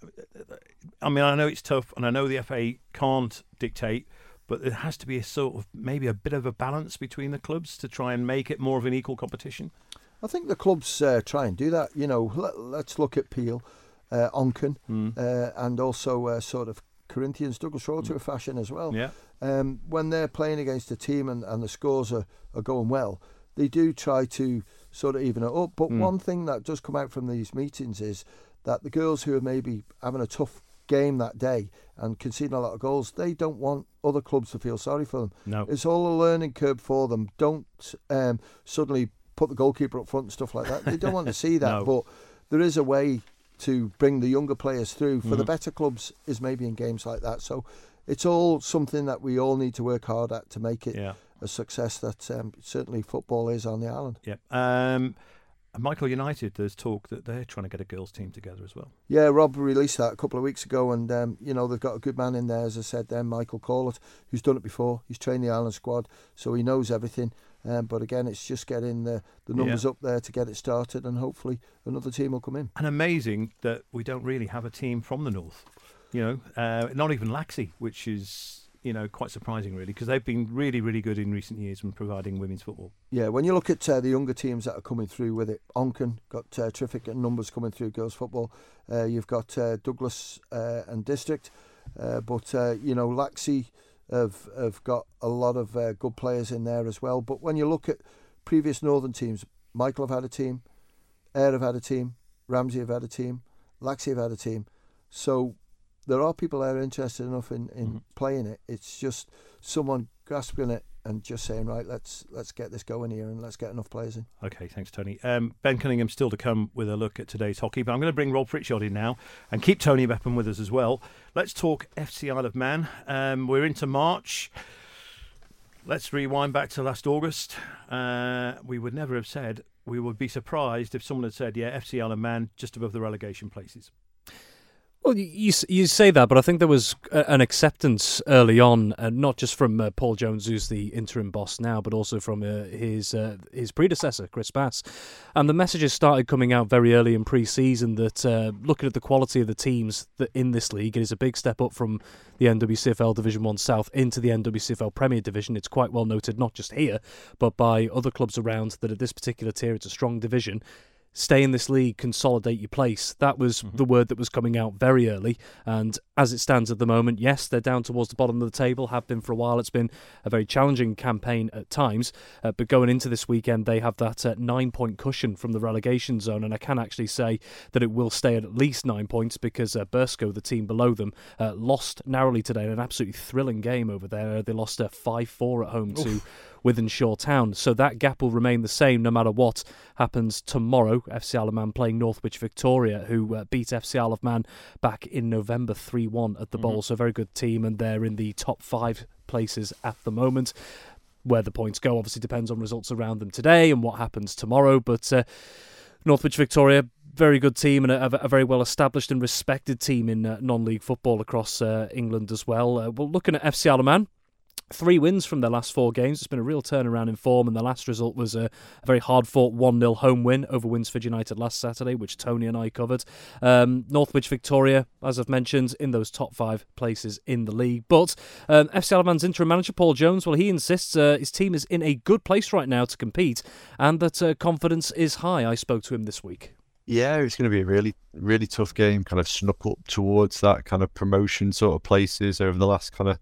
I mean, I know it's tough, and I know the FA can't dictate, but there has to be a sort of maybe a bit of a balance between the clubs to try and make it more of an equal competition. I think the clubs uh, try and do that. You know, let, let's look at Peel. uh, Onchan, Mm. uh, and also uh, sort of Corinthians, Douglas Road to a fashion as well. Yeah. Um, when they're playing against a team and, and the scores are, are going well, they do try to sort of even it up. But Mm. one thing that does come out from these meetings is that the girls who are maybe having a tough game that day and conceding a lot of goals, they don't want other clubs to feel sorry for them. No. It's all a learning curve for them. Don't um, suddenly put the goalkeeper up front and stuff like that. They don't want to see that. No. But there is a way to bring the younger players through. For the Mhm. better clubs, is maybe in games like that. So it's all something that we all need to work hard at to make it Yeah. A success that um, certainly football is on the island. Yeah. Um, Michael United, there's talk that they're trying to get a girls' team together as well. Yeah, Rob released that a couple of weeks ago, and um, you know they've got a good man in there, as I said, then Michael Corlett, who's done it before. He's trained the island squad, so he knows everything. Um, but again, it's just getting the, the Yeah. numbers up there to get it started, and hopefully another team will come in. And amazing that we don't really have a team from the north. You know, uh, not even Laxey, which is you know quite surprising really because they've been really really good in recent years in providing women's football. Yeah, when you look at uh, the younger teams that are coming through with it, Onchan got uh, terrific numbers coming through girls football. Uh, you've got uh, Douglas uh, and District, uh, but you know Laxey have have got a lot of good players in there as well. But when you look at previous Northern teams, Michael have had a team, Ayre have had a team, Ramsey have had a team, Laxey have had a team. So there are people that are interested enough in, in Mhm. playing it. It's just someone grasping it and just saying, right, let's let's get this going here and let's get enough players in. Okay, thanks, Tony. Um, ben Cunningham still to come with a look at today's hockey, but I'm going to bring Rob Pritchard in now and keep Tony Mepham with us as well. Let's talk FC Isle of Man. Um, we're into March. Let's rewind back to last August. Uh, we would never have said, we would be surprised if someone had said, yeah, FC Isle of Man just above the relegation places. Well, you, you say that, but I think there was an acceptance early on, uh, not just from uh, Paul Jones, who's the interim boss now, but also from uh, his uh, his predecessor, Chris Bass. And the messages started coming out very early in pre-season that uh, looking at the quality of the teams that in this league, it is a big step up from the NWCFL Division One South into the NWCFL Premier Division. It's quite well noted, not just here, but by other clubs around, that at this particular tier, it's a strong division stay in this league, consolidate your place. That was the word that was coming out very early. And as it stands at the moment, yes, they're down towards the bottom of the table, have been for a while. It's been a very challenging campaign at times. Uh, but going into this weekend, they have that uh, nine point cushion from the relegation zone. And I can actually say that it will stay at at least nine points because uh, Burscough, the team below them, uh, lost narrowly today in an absolutely thrilling game over there. They lost uh, 5 4 at home to Wythenshawe Town. So that gap will remain the same no matter what happens tomorrow. FC Isle of Man playing Northwich Victoria, who uh, beat FC Isle of Man back in November 3 1 at the Bowl. So a very good team, and they're in the top five places at the moment. Where the points go obviously depends on results around them today and what happens tomorrow. But uh, Northwich Victoria, very good team and a, a very well established and respected team in uh, non league football across uh, England as well. Uh, well, looking at FC Isle of Man, Three wins from their last four games. It's been a real turnaround in form, and the last result was a, very hard fought 1 0 home win over Winsford United last Saturday, which Tony and I covered. Um, Northwich Victoria, as I've mentioned, in those top five places in the league. But um, FC Isle of Man's interim manager, Paul Jones, well, he insists uh, his team is in a good place right now to compete and that uh, confidence is high. I spoke to him this week. Yeah, it's going to be a really, really tough game. Kind of snuck up towards that kind of promotion sort of places over the last kind of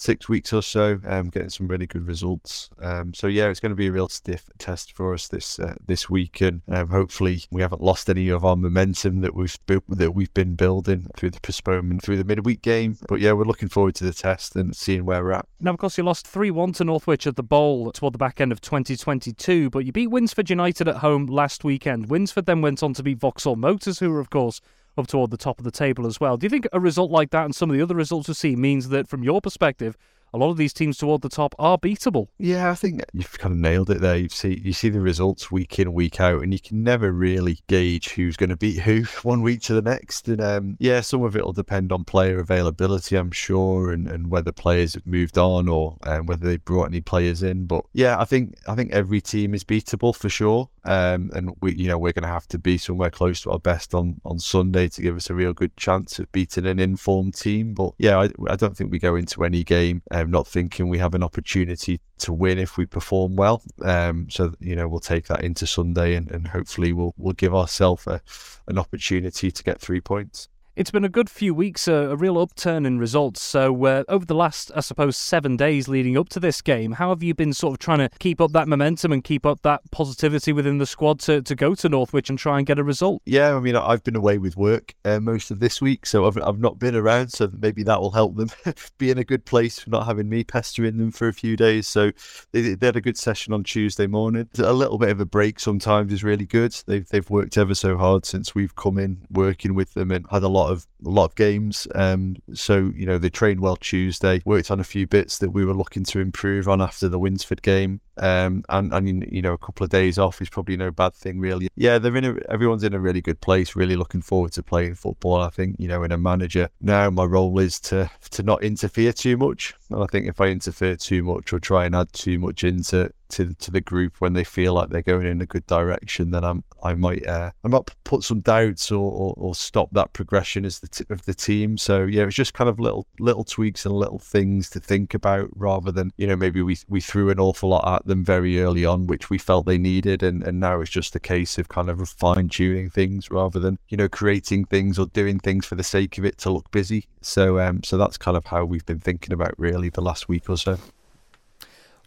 six weeks or so, um, getting some really good results. Um, so yeah, it's going to be a real stiff test for us this uh, this week, and um, hopefully we haven't lost any of our momentum that we've bu- that we've been building through the postponement through the midweek game. But yeah, we're looking forward to the test and seeing where we're at. Now, of course, you lost 3 1 to Northwich at the Bowl toward the back end of 2022, but you beat Winsford United at home last weekend. Winsford then went on to beat Vauxhall Motors, who were, of course, up toward the top of the table as well. Do you think a result like that and some of the other results we see means that, from your perspective, a lot of these teams toward the top are beatable? Yeah, I think you've kind of nailed it there. You see, you see the results week in, week out, and you can never really gauge who's going to beat who one week to the next. And um, yeah, some of it will depend on player availability, I'm sure, and, and whether players have moved on or um, whether they brought any players in. But yeah, I think I think every team is beatable for sure. Um, and we, you know, we're going to have to be somewhere close to our best on, on Sunday to give us a real good chance of beating an informed team. But yeah, I, I don't think we go into any game um, not thinking we have an opportunity to win if we perform well. Um, so you know we'll take that into Sunday and, and hopefully we'll we'll give ourselves an opportunity to get three points. It's been a good few weeks, uh, a real upturn in results. So, uh, over the last, I suppose, seven days leading up to this game, how have you been sort of trying to keep up that momentum and keep up that positivity within the squad to, to go to Northwich and try and get a result? Yeah, I mean, I've been away with work uh, most of this week, so I've, I've not been around, so maybe that will help them be in a good place for not having me pestering them for a few days. So, they, they had a good session on Tuesday morning. A little bit of a break sometimes is really good. They've, they've worked ever so hard since we've come in working with them and had a lot of a lot of games. Um, so you know they trained well Tuesday. Worked on a few bits that we were looking to improve on after the Winsford game. Um, and and you know a couple of days off is probably no bad thing really. Yeah, they're in a, everyone's in a really good place. Really looking forward to playing football. I think you know in a manager now my role is to to not interfere too much. And I think if I interfere too much or try and add too much into to to the group when they feel like they're going in a good direction, then I'm I might uh, I might put some doubts or, or, or stop that progression as the t- of the team. So yeah, it's just kind of little little tweaks and little things to think about rather than you know maybe we we threw an awful lot at them very early on, which we felt they needed, and and now it's just a case of kind of fine tuning things rather than you know creating things or doing things for the sake of it to look busy. So um so that's kind of how we've been thinking about really the last week or so.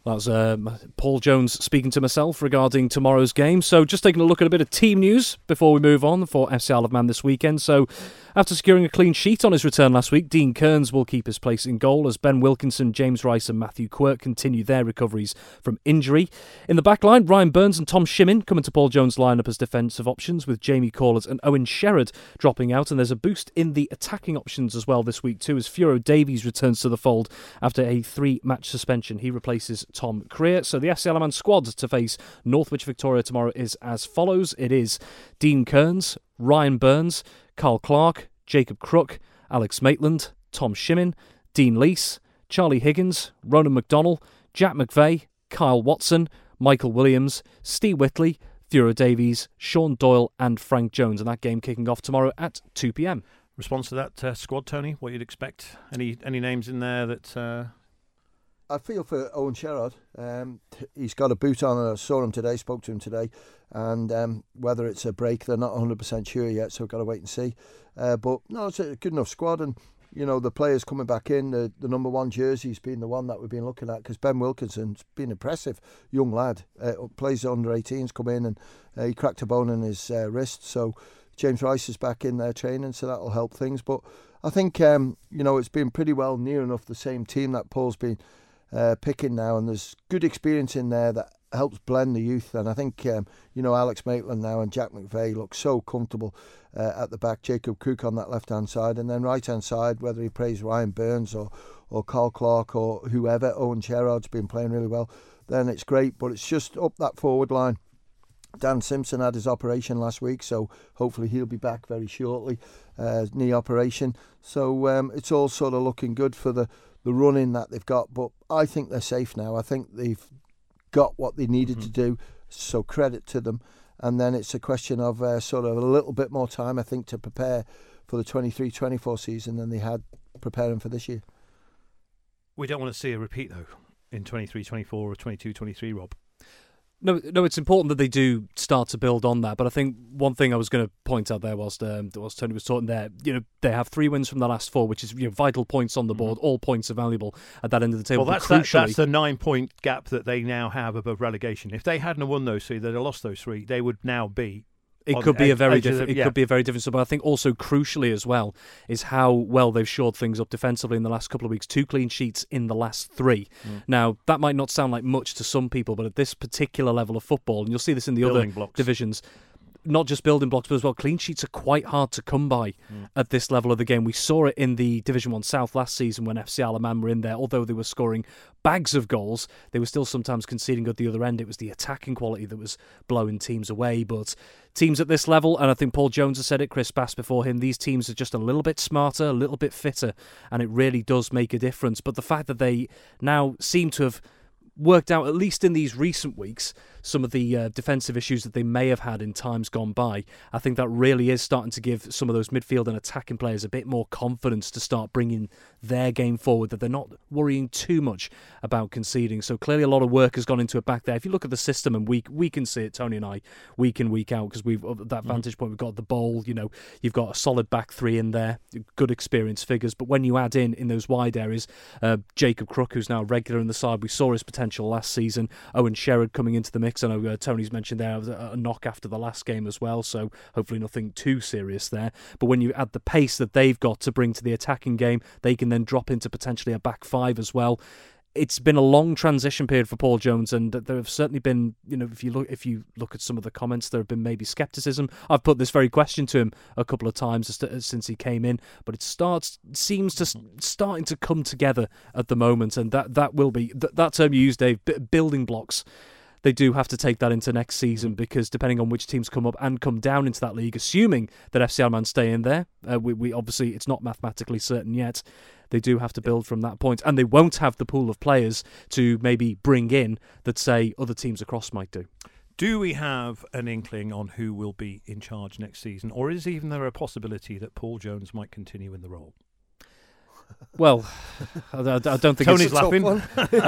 That's um, Paul Jones speaking to myself regarding tomorrow's game. So, just taking a look at a bit of team news before we move on for FC Isle of Man this weekend. So, after securing a clean sheet on his return last week, Dean Kearns will keep his place in goal as Ben Wilkinson, James Rice, and Matthew Quirk continue their recoveries from injury. In the back line, Ryan Burns and Tom Shimmin coming to Paul Jones' lineup as defensive options, with Jamie Corlett and Owen Sherrod dropping out. And there's a boost in the attacking options as well this week, too, as Furo Davies returns to the fold after a three match suspension. He replaces Tom Creer. So the FC Isle of Man squad to face Northwich Victoria tomorrow is as follows it is Dean Kearns, Ryan Burns, Carl Clark, Jacob Crook, Alex Maitland, Tom Shimmin, Dean Leese, Charlie Higgins, Ronan McDonnell, Jack McVeigh, Kyle Watson, Michael Williams, Steve Whitley, Furo Davies, Sean Doyle, and Frank Jones. And that game kicking off tomorrow at 2 pm. Response to that uh, squad, Tony? What you'd expect? Any any names in there that uh, I feel for Owen Sherrod. Um, he's got a boot on. I saw him today, spoke to him today, and um, whether it's a break, they're not 100% sure yet, so we've got to wait and see. Uh, but no, it's a good enough squad, and you know the players coming back in. The, the number one jersey's been the one that we've been looking at because Ben Wilkinson's been impressive, young lad. Uh, plays under 18s, come in and uh, he cracked a bone in his uh, wrist, so James Rice is back in there training, so that'll help things. But I think um, you know it's been pretty well near enough the same team that Paul's been uh, picking now, and there's good experience in there that helps blend the youth. And I think um, you know Alex Maitland now and Jack McVeigh look so comfortable uh, at the back. Jacob Cook on that left hand side, and then right hand side, whether he plays Ryan Burns or or Carl Clark or whoever, Owen Sherrod's been playing really well. Then it's great, but it's just up that forward line. Dan Simpson had his operation last week, so hopefully he'll be back very shortly. Uh, knee operation, so um, it's all sort of looking good for the the running that they've got. But I think they're safe now. I think they've got what they needed mm-hmm. to do. So credit to them. And then it's a question of uh, sort of a little bit more time, I think, to prepare for the 23-24 season than they had preparing for this year. We don't want to see a repeat though in 23-24 or 22-23, Rob. No, no, it's important that they do start to build on that. But I think one thing I was going to point out there whilst um, whilst Tony was talking there, you know, they have three wins from the last four, which is you know, vital points on the board. Mm-hmm. All points are valuable at that end of the table. Well, that's that, that's the nine point gap that they now have above relegation. If they hadn't won those three, they'd have lost those three. They would now be it could be a very different. It could be a very different. But I think also crucially as well is how well they've shored things up defensively in the last couple of weeks. Two clean sheets in the last three. Mm. Now that might not sound like much to some people, but at this particular level of football, and you'll see this in the Building other blocks. divisions, not just building blocks, but as well, clean sheets are quite hard to come by mm. at this level of the game. We saw it in the Division One South last season when FC of were in there. Although they were scoring bags of goals, they were still sometimes conceding at the other end. It was the attacking quality that was blowing teams away. But teams at this level, and I think Paul Jones has said it, Chris Bass before him, these teams are just a little bit smarter, a little bit fitter, and it really does make a difference. But the fact that they now seem to have worked out, at least in these recent weeks, some of the uh, defensive issues that they may have had in times gone by. I think that really is starting to give some of those midfield and attacking players a bit more confidence to start bringing their game forward, that they're not worrying too much about conceding. So clearly, a lot of work has gone into it back there. If you look at the system, and we we can see it, Tony and I, week in week out, because we've that mm-hmm. vantage point. We've got the bowl. You know, you've got a solid back three in there, good experience figures. But when you add in in those wide areas, uh, Jacob Crook, who's now regular in the side, we saw his potential last season. Owen Sherrod coming into the mix. I know uh, Tony's mentioned there a, a knock after the last game as well, so hopefully nothing too serious there. But when you add the pace that they've got to bring to the attacking game, they can then drop into potentially a back five as well it's been a long transition period for Paul Jones, and there have certainly been, you know, if you look if you look at some of the comments, there have been maybe skepticism. I've put this very question to him a couple of times since he came in, but it starts seems to starting to come together at the moment, and that that will be that, that term you used, Dave, building blocks they do have to take that into next season because depending on which teams come up and come down into that league, assuming that FC Alman stay in there, uh, we, we obviously it's not mathematically certain yet. They do have to build from that point, and they won't have the pool of players to maybe bring in that say other teams across might do. Do we have an inkling on who will be in charge next season, or is even there a possibility that Paul Jones might continue in the role? Well, I, I, don't think Tony's it's laughing. I,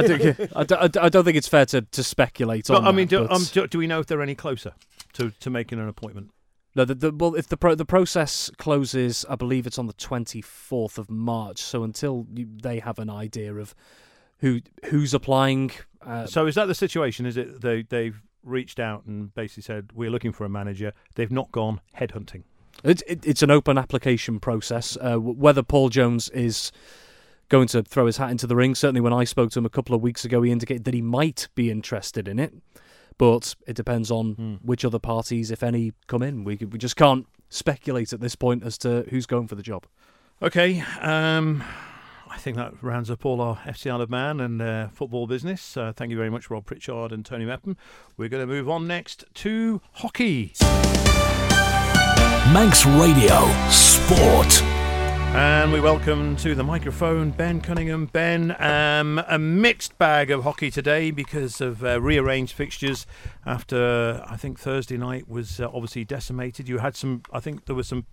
think, I, I, don't think it's fair to, to speculate but, on. I mean, that, do, um, do, do, we know if they're any closer to, to making an appointment? No, the, the, well, if the pro, the process closes, I believe it's on the twenty fourth of March. So until you, they have an idea of who who's applying. Uh, so is that the situation? Is it they they've reached out and basically said we're looking for a manager? They've not gone headhunting. It, it, it's an open application process. Uh, whether Paul Jones is going to throw his hat into the ring, certainly when I spoke to him a couple of weeks ago, he indicated that he might be interested in it. But it depends on mm. which other parties, if any, come in. We we just can't speculate at this point as to who's going for the job. Okay. Um, I think that rounds up all our FC Isle of Man and uh, football business. Uh, thank you very much, Rob Pritchard and Tony Mepham. We're going to move on next to hockey. Manx Radio Sport. And we welcome to the microphone Ben Cunningham. Ben, um, a mixed bag of hockey today because of uh, rearranged fixtures after I think Thursday night was uh, obviously decimated. You had some, I think there were some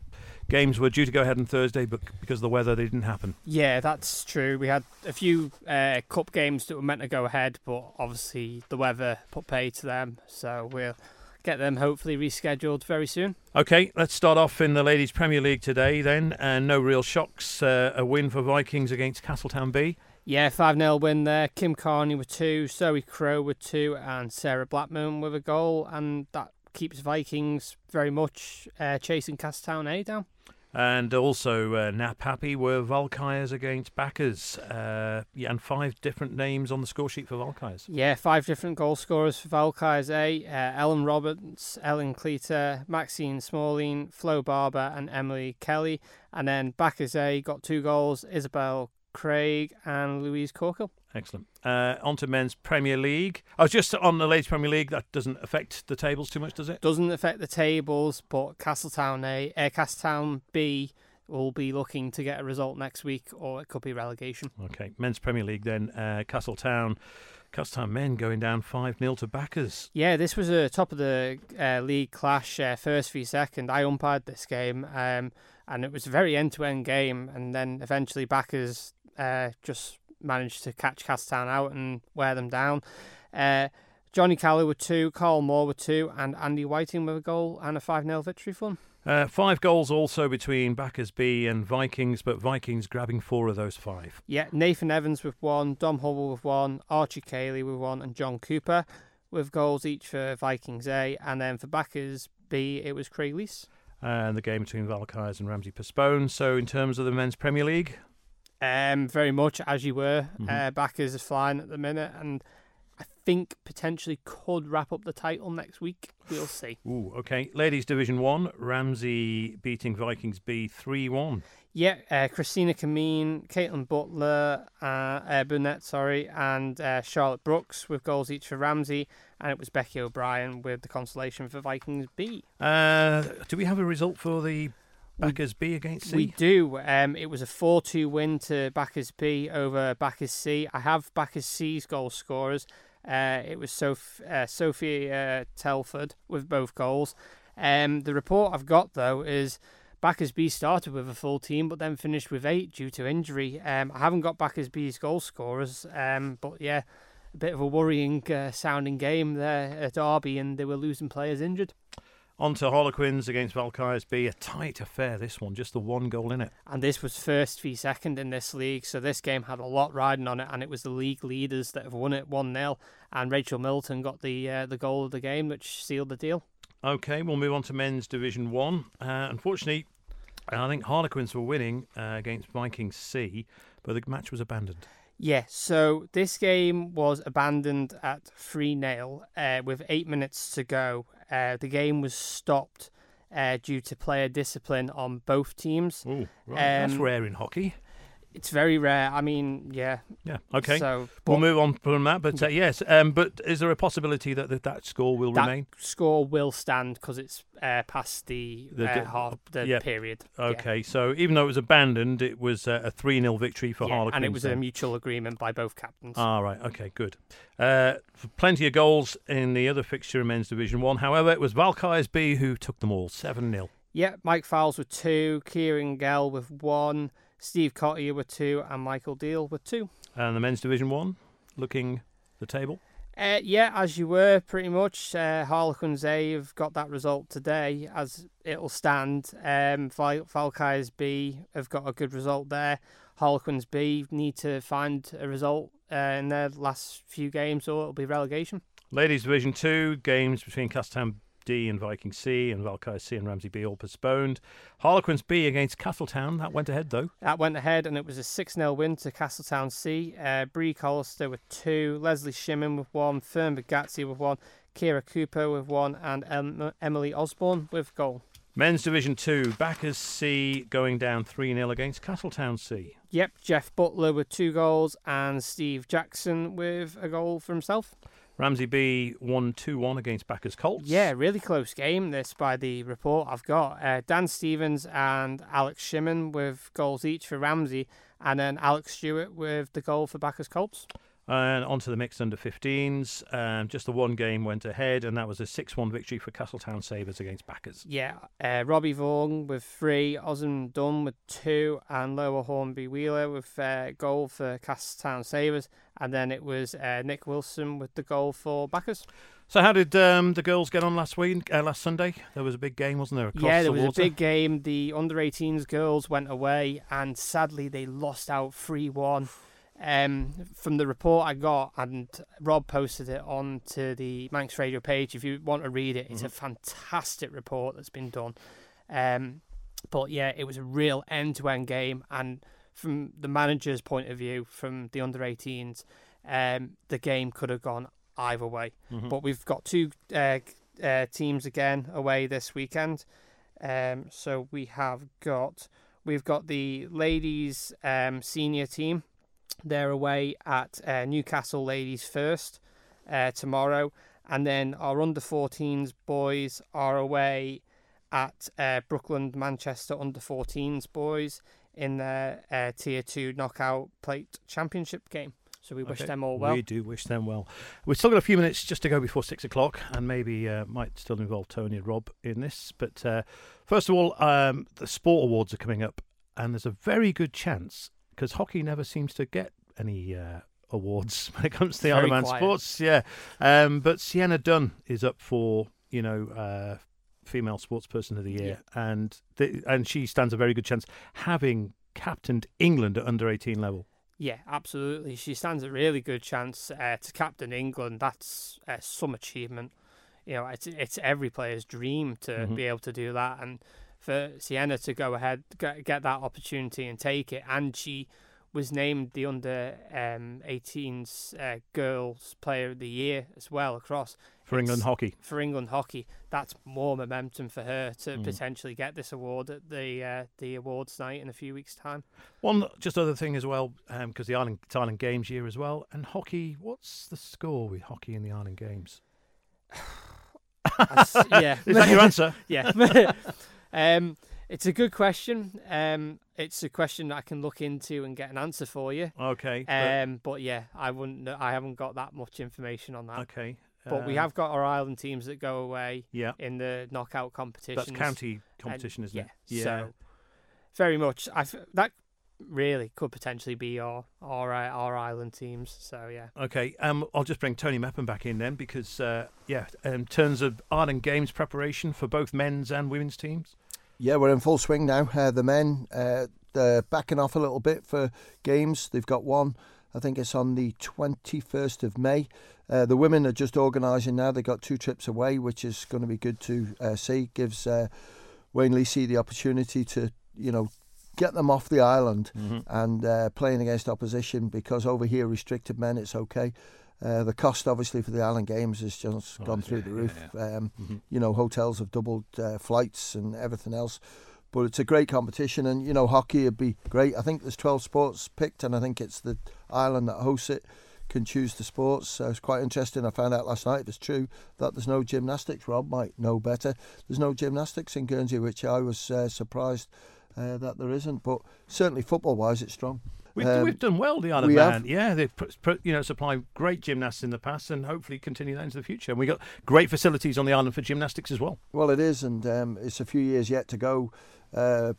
games were due to go ahead on Thursday, but because of the weather, they didn't happen. Yeah, that's true. We had a few uh, cup games that were meant to go ahead, but obviously the weather put pay to them. So we'll get them hopefully rescheduled very soon. Okay, let's start off in the Ladies Premier League today then. And no real shocks. Uh, a win for Vikings against Castletown B. Yeah, 5 0 win there. Kim Carney with two, Zoe Crow with two, and Sarah Blackman with a goal. And that keeps Vikings very much uh, chasing Castletown A down. And also, uh, Nap Happy were Valkyries against Bacchas. Uh, yeah, and five different names on the score sheet for Valkyries. Yeah, five different goal scorers for Valkyries A. Uh, Ellen Roberts, Ellen Cleeter, Maxine Smalling, Flo Barber, and Emily Kelly. And then Bacchas A got two goals, Isabel Craig and Louise Corkill. Excellent. Uh, on to men's Premier League. I was just on the ladies Premier League. That doesn't affect the tables too much, does it? Doesn't affect the tables, but Castletown A, uh, Castletown B will be looking to get a result next week, or it could be relegation. Okay, men's Premier League then. Uh, Castletown. Castletown men going down 5 0 to Bacchas. Yeah, this was a top of the uh, league clash, uh, first v second. I umpired this game, um, and it was a very end to end game. And then eventually Bacchas uh, just managed to catch Castletown out and wear them down. Uh, Johnny Callow with two, Carl Moore with two, and Andy Whiting with a goal and a 5 0 victory for them. Uh, five goals also between Bacchas B and Vikings, but Vikings grabbing four of those five. Yeah, Nathan Evans with one, Dom Hubble with one, Archie Cayley with one, and John Cooper with goals each for Vikings A. And then for Bacchas B, it was Craig Lees. And the game between Valkyries and Ramsey postponed. So, in terms of the men's Premier League, um, very much as you were. Mm-hmm. Uh, Bacchas flying at the minute, and I think potentially could wrap up the title next week. We'll see. Ooh, okay. Ladies Division One, Ramsey beating Vikings B three one. Yeah, uh, Christina Kameen, Caitlin Butler, uh, uh, Burnett, sorry, and uh, Charlotte Brooks with goals each for Ramsey, and it was Becky O'Brien with the consolation for Vikings B. Uh, do we have a result for the Bacchas B against C? We do. Um, it was a 4 2 win to Bacchas B over Bacchas C. I have Bacchas C's goal scorers. Uh, it was Soph- uh, Sophie uh, Telford with both goals. Um, the report I've got though is Bacchas B started with a full team, but then finished with eight due to injury. Um, I haven't got Bacchas B's goal scorers, um, but yeah, a bit of a worrying uh, sounding game there at Derby, and they were losing players injured. On to Harlequins against Valkyries B. A tight affair, this one, just the one goal in it. And this was first v second in this league, so this game had a lot riding on it, and it was the league leaders that have won it 1 0. And Rachel Milton got the uh, the goal of the game, which sealed the deal. Okay, we'll move on to men's Division 1. Uh, unfortunately, I think Harlequins were winning uh, against Vikings C, but the match was abandoned. Yeah, so this game was abandoned at 3 0 uh, with eight minutes to go. Uh, the game was stopped uh, due to player discipline on both teams. Oh, right. That's Um, rare in hockey. It's very rare. I mean, yeah. Yeah, okay. So we'll but move on from that, but uh, yes, um, but is there a possibility that that, that score will that remain? score will stand because it's uh, past the, The uh, half the yeah. period. Yeah. Okay, so even though it was abandoned, it was uh, a 3 0 victory for Yeah, Harlequins. and it was a mutual agreement by both captains. Ah, right. Okay, good. Uh, plenty of goals in the other fixture in men's Division 1. However, it was Valkyries B who took them all 7 0. Yeah, Mike Fowles with two, Kieran Gell with one, Steve Cottier with two, and Michael Deal with two. And the men's Division 1, looking the table. Uh, yeah, as you were pretty much. Uh, Harlequins A have got that result today, as it'll stand. Um, Val- Valkyries B have got a good result there. Harlequins B need to find a result uh, in their last few games, or it'll be relegation. Ladies Division 2, games between Castletown D and Viking C and Valkyries C and Ramsey B all postponed. Harlequins B against Castletown, that went ahead though. That went ahead, and it was a 6 0 win to Castletown C. Uh, Bree Collister with two, Leslie Shimmin with one, Fern Bagazzi with one, Kira Cooper with one, and em- Emily Osborne with goal. Men's Division 2, Bacchas C going down 3 0 against Castletown C. Yep, Jeff Butler with two goals, and Steve Jackson with a goal for himself. Ramsey B 1 2 1 against Bacchas Colts. Yeah, really close game, this by the report I've got. Uh, Dan Stevens and Alex Shimmin with goals each for Ramsey, and then Alex Stewart with the goal for Bacchas Colts. And onto the mixed under 15s. Um, just the one game went ahead, and that was a 6 1 victory for Castletown Sabres against Bacchas. Yeah, uh, Robbie Vaughan with three, Osmond Dunn with two, and Lower Hornby Wheeler with uh, goal for Castletown Sabres. And then it was uh, Nick Wilson with the goal for Bacchas. So, how did um, the girls get on last week, uh, last Sunday? There was a big game, wasn't there? Across yeah, there the was water? a big game. The under 18s girls went away, and sadly they lost out 3 1. Um, from the report I got, and Rob posted it onto the Manx Radio page. If you want to read it, it's a fantastic report that's been done. Um, but yeah, it was a real end-to-end game, and from the manager's point of view, from the under 18s, um, the game could have gone either way. Mhm. But we've got two uh, uh, teams again away this weekend. Um, so we have got we've got the ladies um, senior team. They're away at uh, Newcastle Ladies first uh, tomorrow, and then our under 14s boys are away at uh, Brookland Manchester under 14s boys in their uh, tier two knockout plate championship game. So we wish Okay. them all well. We do wish them well. We've still got a few minutes just to go before six o'clock, and maybe uh, might still involve Tony and Rob in this. But uh, first of all, um, the sport awards are coming up, and there's a very good chance because hockey never seems to get any uh, awards when it comes to the Very Isle of Man quiet. sports. Yeah, um, but Sienna Dunn is up for you know. Uh, Female Sportsperson of the Year, and th- and she stands a very good chance having captained England at under eighteen level. Yeah, absolutely. She stands a really good chance uh, to captain England. That's uh, some achievement. You know, it's it's every player's dream to Mhm. be able to do that, and for Sienna to go ahead get, get that opportunity and take it, and she was named the under um, 18s uh, girls player of the year as well across For England hockey, for England hockey. That's more momentum for her to Mm. potentially get this award at the uh, the awards night in a few weeks' time. One just other thing as well, because the Ireland it's Island Games year as well, and hockey. What's the score with hockey in the Island Games? Yeah. Is that your answer? yeah. um, it's a good question. Um, it's a question that I can look into and get an answer for you. Okay. but- Um, but yeah, I wouldn't. I haven't got that much information on that. okay. But we uh, have got our island teams that go away Yeah. in the knockout competitions. That's county and- competition, isn't yeah, it? Yeah. So very much. I that really could potentially be our our uh, our island teams. So yeah. Okay, um, I'll just bring Tony Mepham back in then because, uh, yeah, in terms of Island Games preparation for both men's and women's teams. Yeah, we're in full swing now. Uh, the men, uh, they're backing off a little bit for games. They've got one, I think it's on the 21st of May. Uh, the women are just organising now. They've got two trips away, which is going to be good to uh, see. Gives uh, Wayne Leesey the opportunity to, you know, get them off the island and uh, playing against opposition because over here, restricted men, it's okay. Uh, the cost, obviously, for the Island Games has just Oh, gone yeah, through the yeah, roof. Um, Mhm. You know, hotels have doubled uh, flights and everything else. But it's a great competition, and you know, hockey would be great. I think there's 12 sports picked, and I think it's the island that hosts it can choose the sports. So it's quite interesting. I found out last night, if it's true, that there's no gymnastics. Rob might know better. There's no gymnastics in Guernsey, which I was uh, surprised uh, that there isn't. But certainly football wise, it's strong. We've, Um, we've done well, the Isle of we Man. have. Yeah, they've put, put, you know supplied great gymnasts in the past, and hopefully continue that into the future. And we got great facilities on the island for gymnastics as well. Well, it is, and um, it's a few years yet to go uh,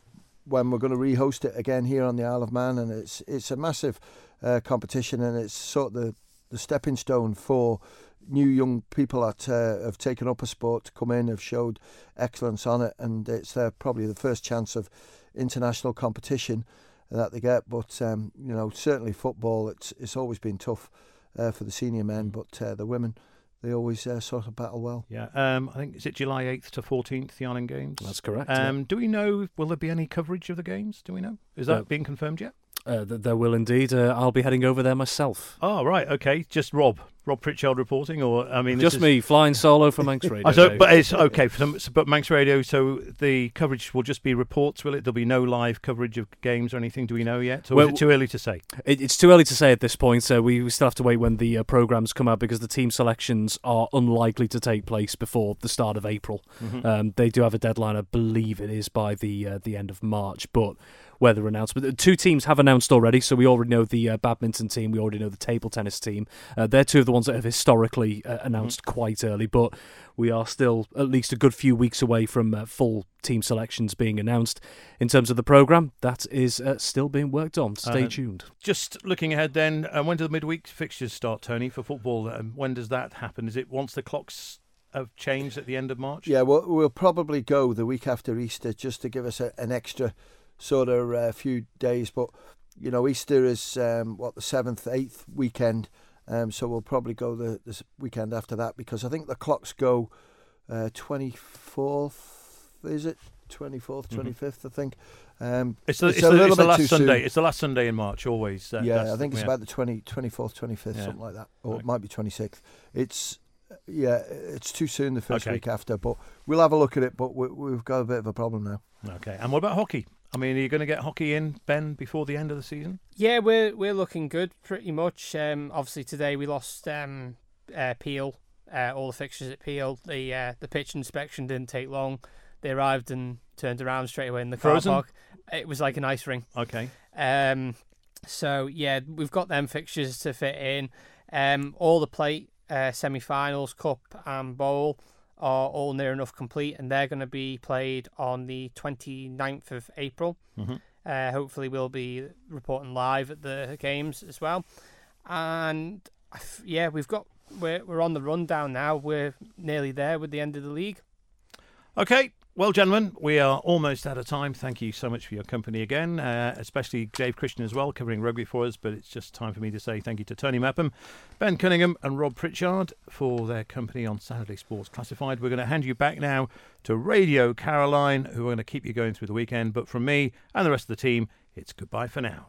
when we're going to rehost it again here on the Isle of Man, and it's it's a massive uh, competition, and it's sort of the the stepping stone for new young people that uh, have taken up a sport to come in, have showed excellence on it, and it's their probably the first chance of international competition that they get. But um, you know, certainly football, it's it's always been tough uh, for the senior men, but uh, the women. They always uh, sort of battle well. Yeah, um, I think is it July eighth to fourteenth, the Island Games. That's correct. yeah. Um, do we know? Will there be any coverage of the games? Do we know? Is that Uh, being confirmed yet? Uh, there will indeed. Uh, I'll be heading over there myself. Oh right, okay. Just Rob, Rob Pritchard reporting, or I mean, Just is- me flying solo for Manx Radio. I don't, but it's okay. For some, but Manx Radio, so the coverage will just be reports, will it? There'll be no live coverage of games or anything. Do we know yet? Or Well, is it too early to say? It, it's too early to say at this point. So we, we still have to wait when the uh, programs come out because the team selections are unlikely to take place before the start of April. Mm-hmm. Um, they do have a deadline, I believe it is by the uh, the end of March, but. Weather announcement. The two teams have announced already, so we already know the uh, badminton team. We already know the table tennis team. Uh, they're two of the ones that have historically uh, announced quite early, but we are still at least a good few weeks away from uh, full team selections being announced. In terms of the program, that is uh, still being worked on. Stay Uh, tuned. Just looking ahead, then, uh, when do the midweek fixtures start, Tony, for football? Um, when does that happen? Is it once the clocks have changed at the end of March? Yeah, we'll, we'll probably go the week after Easter just to give us a, an extra sort of uh, few days. But you know, Easter is um, what the seventh, eighth weekend, um, so we'll probably go the this weekend after that because I think the clocks go uh, twenty fourth. Is it twenty fourth, Mhm. twenty fifth? I think. Um, It's the, It's it's a the, little it's the bit last too Sunday. soon. It's the last Sunday in March, always. Uh, yeah, I think it's yeah. about the 20, 24th, 25th, Yeah. something like that. Or it might be 26th. It's, yeah, it's too soon the first Okay. week after, but we'll have a look at it. But we, we've got a bit of a problem now. Okay. And what about hockey? I mean, are you going to get hockey in, Ben, before the end of the season? Yeah, we're we're looking good pretty much. Um, obviously today we lost um, uh, Peel, uh, all the fixtures at Peel. The uh, the pitch inspection didn't take long. They arrived and turned around straight away in the Frozen? car park. It was like an ice ring. Okay. Um, so yeah, we've got them fixtures to fit in. Um, all the plate uh, semi-finals, cup and bowl are all near enough complete, and they're going to be played on the 29th of April. Mhm. Uh, hopefully, we'll be reporting live at the games as well. And yeah, we've got we're we're on the rundown now. We're nearly there with the end of the league. Okay. Well, gentlemen, we are almost out of time. Thank you so much for your company again, uh, especially Dave Christian as well, covering rugby for us. But it's just time for me to say thank you to Tony Mepham, Ben Cunningham, and Rob Pritchard for their company on Saturday Sports Classified. We're going to hand you back now to Radio Caroline, who are going to keep you going through the weekend. But from me and the rest of the team, it's goodbye for now.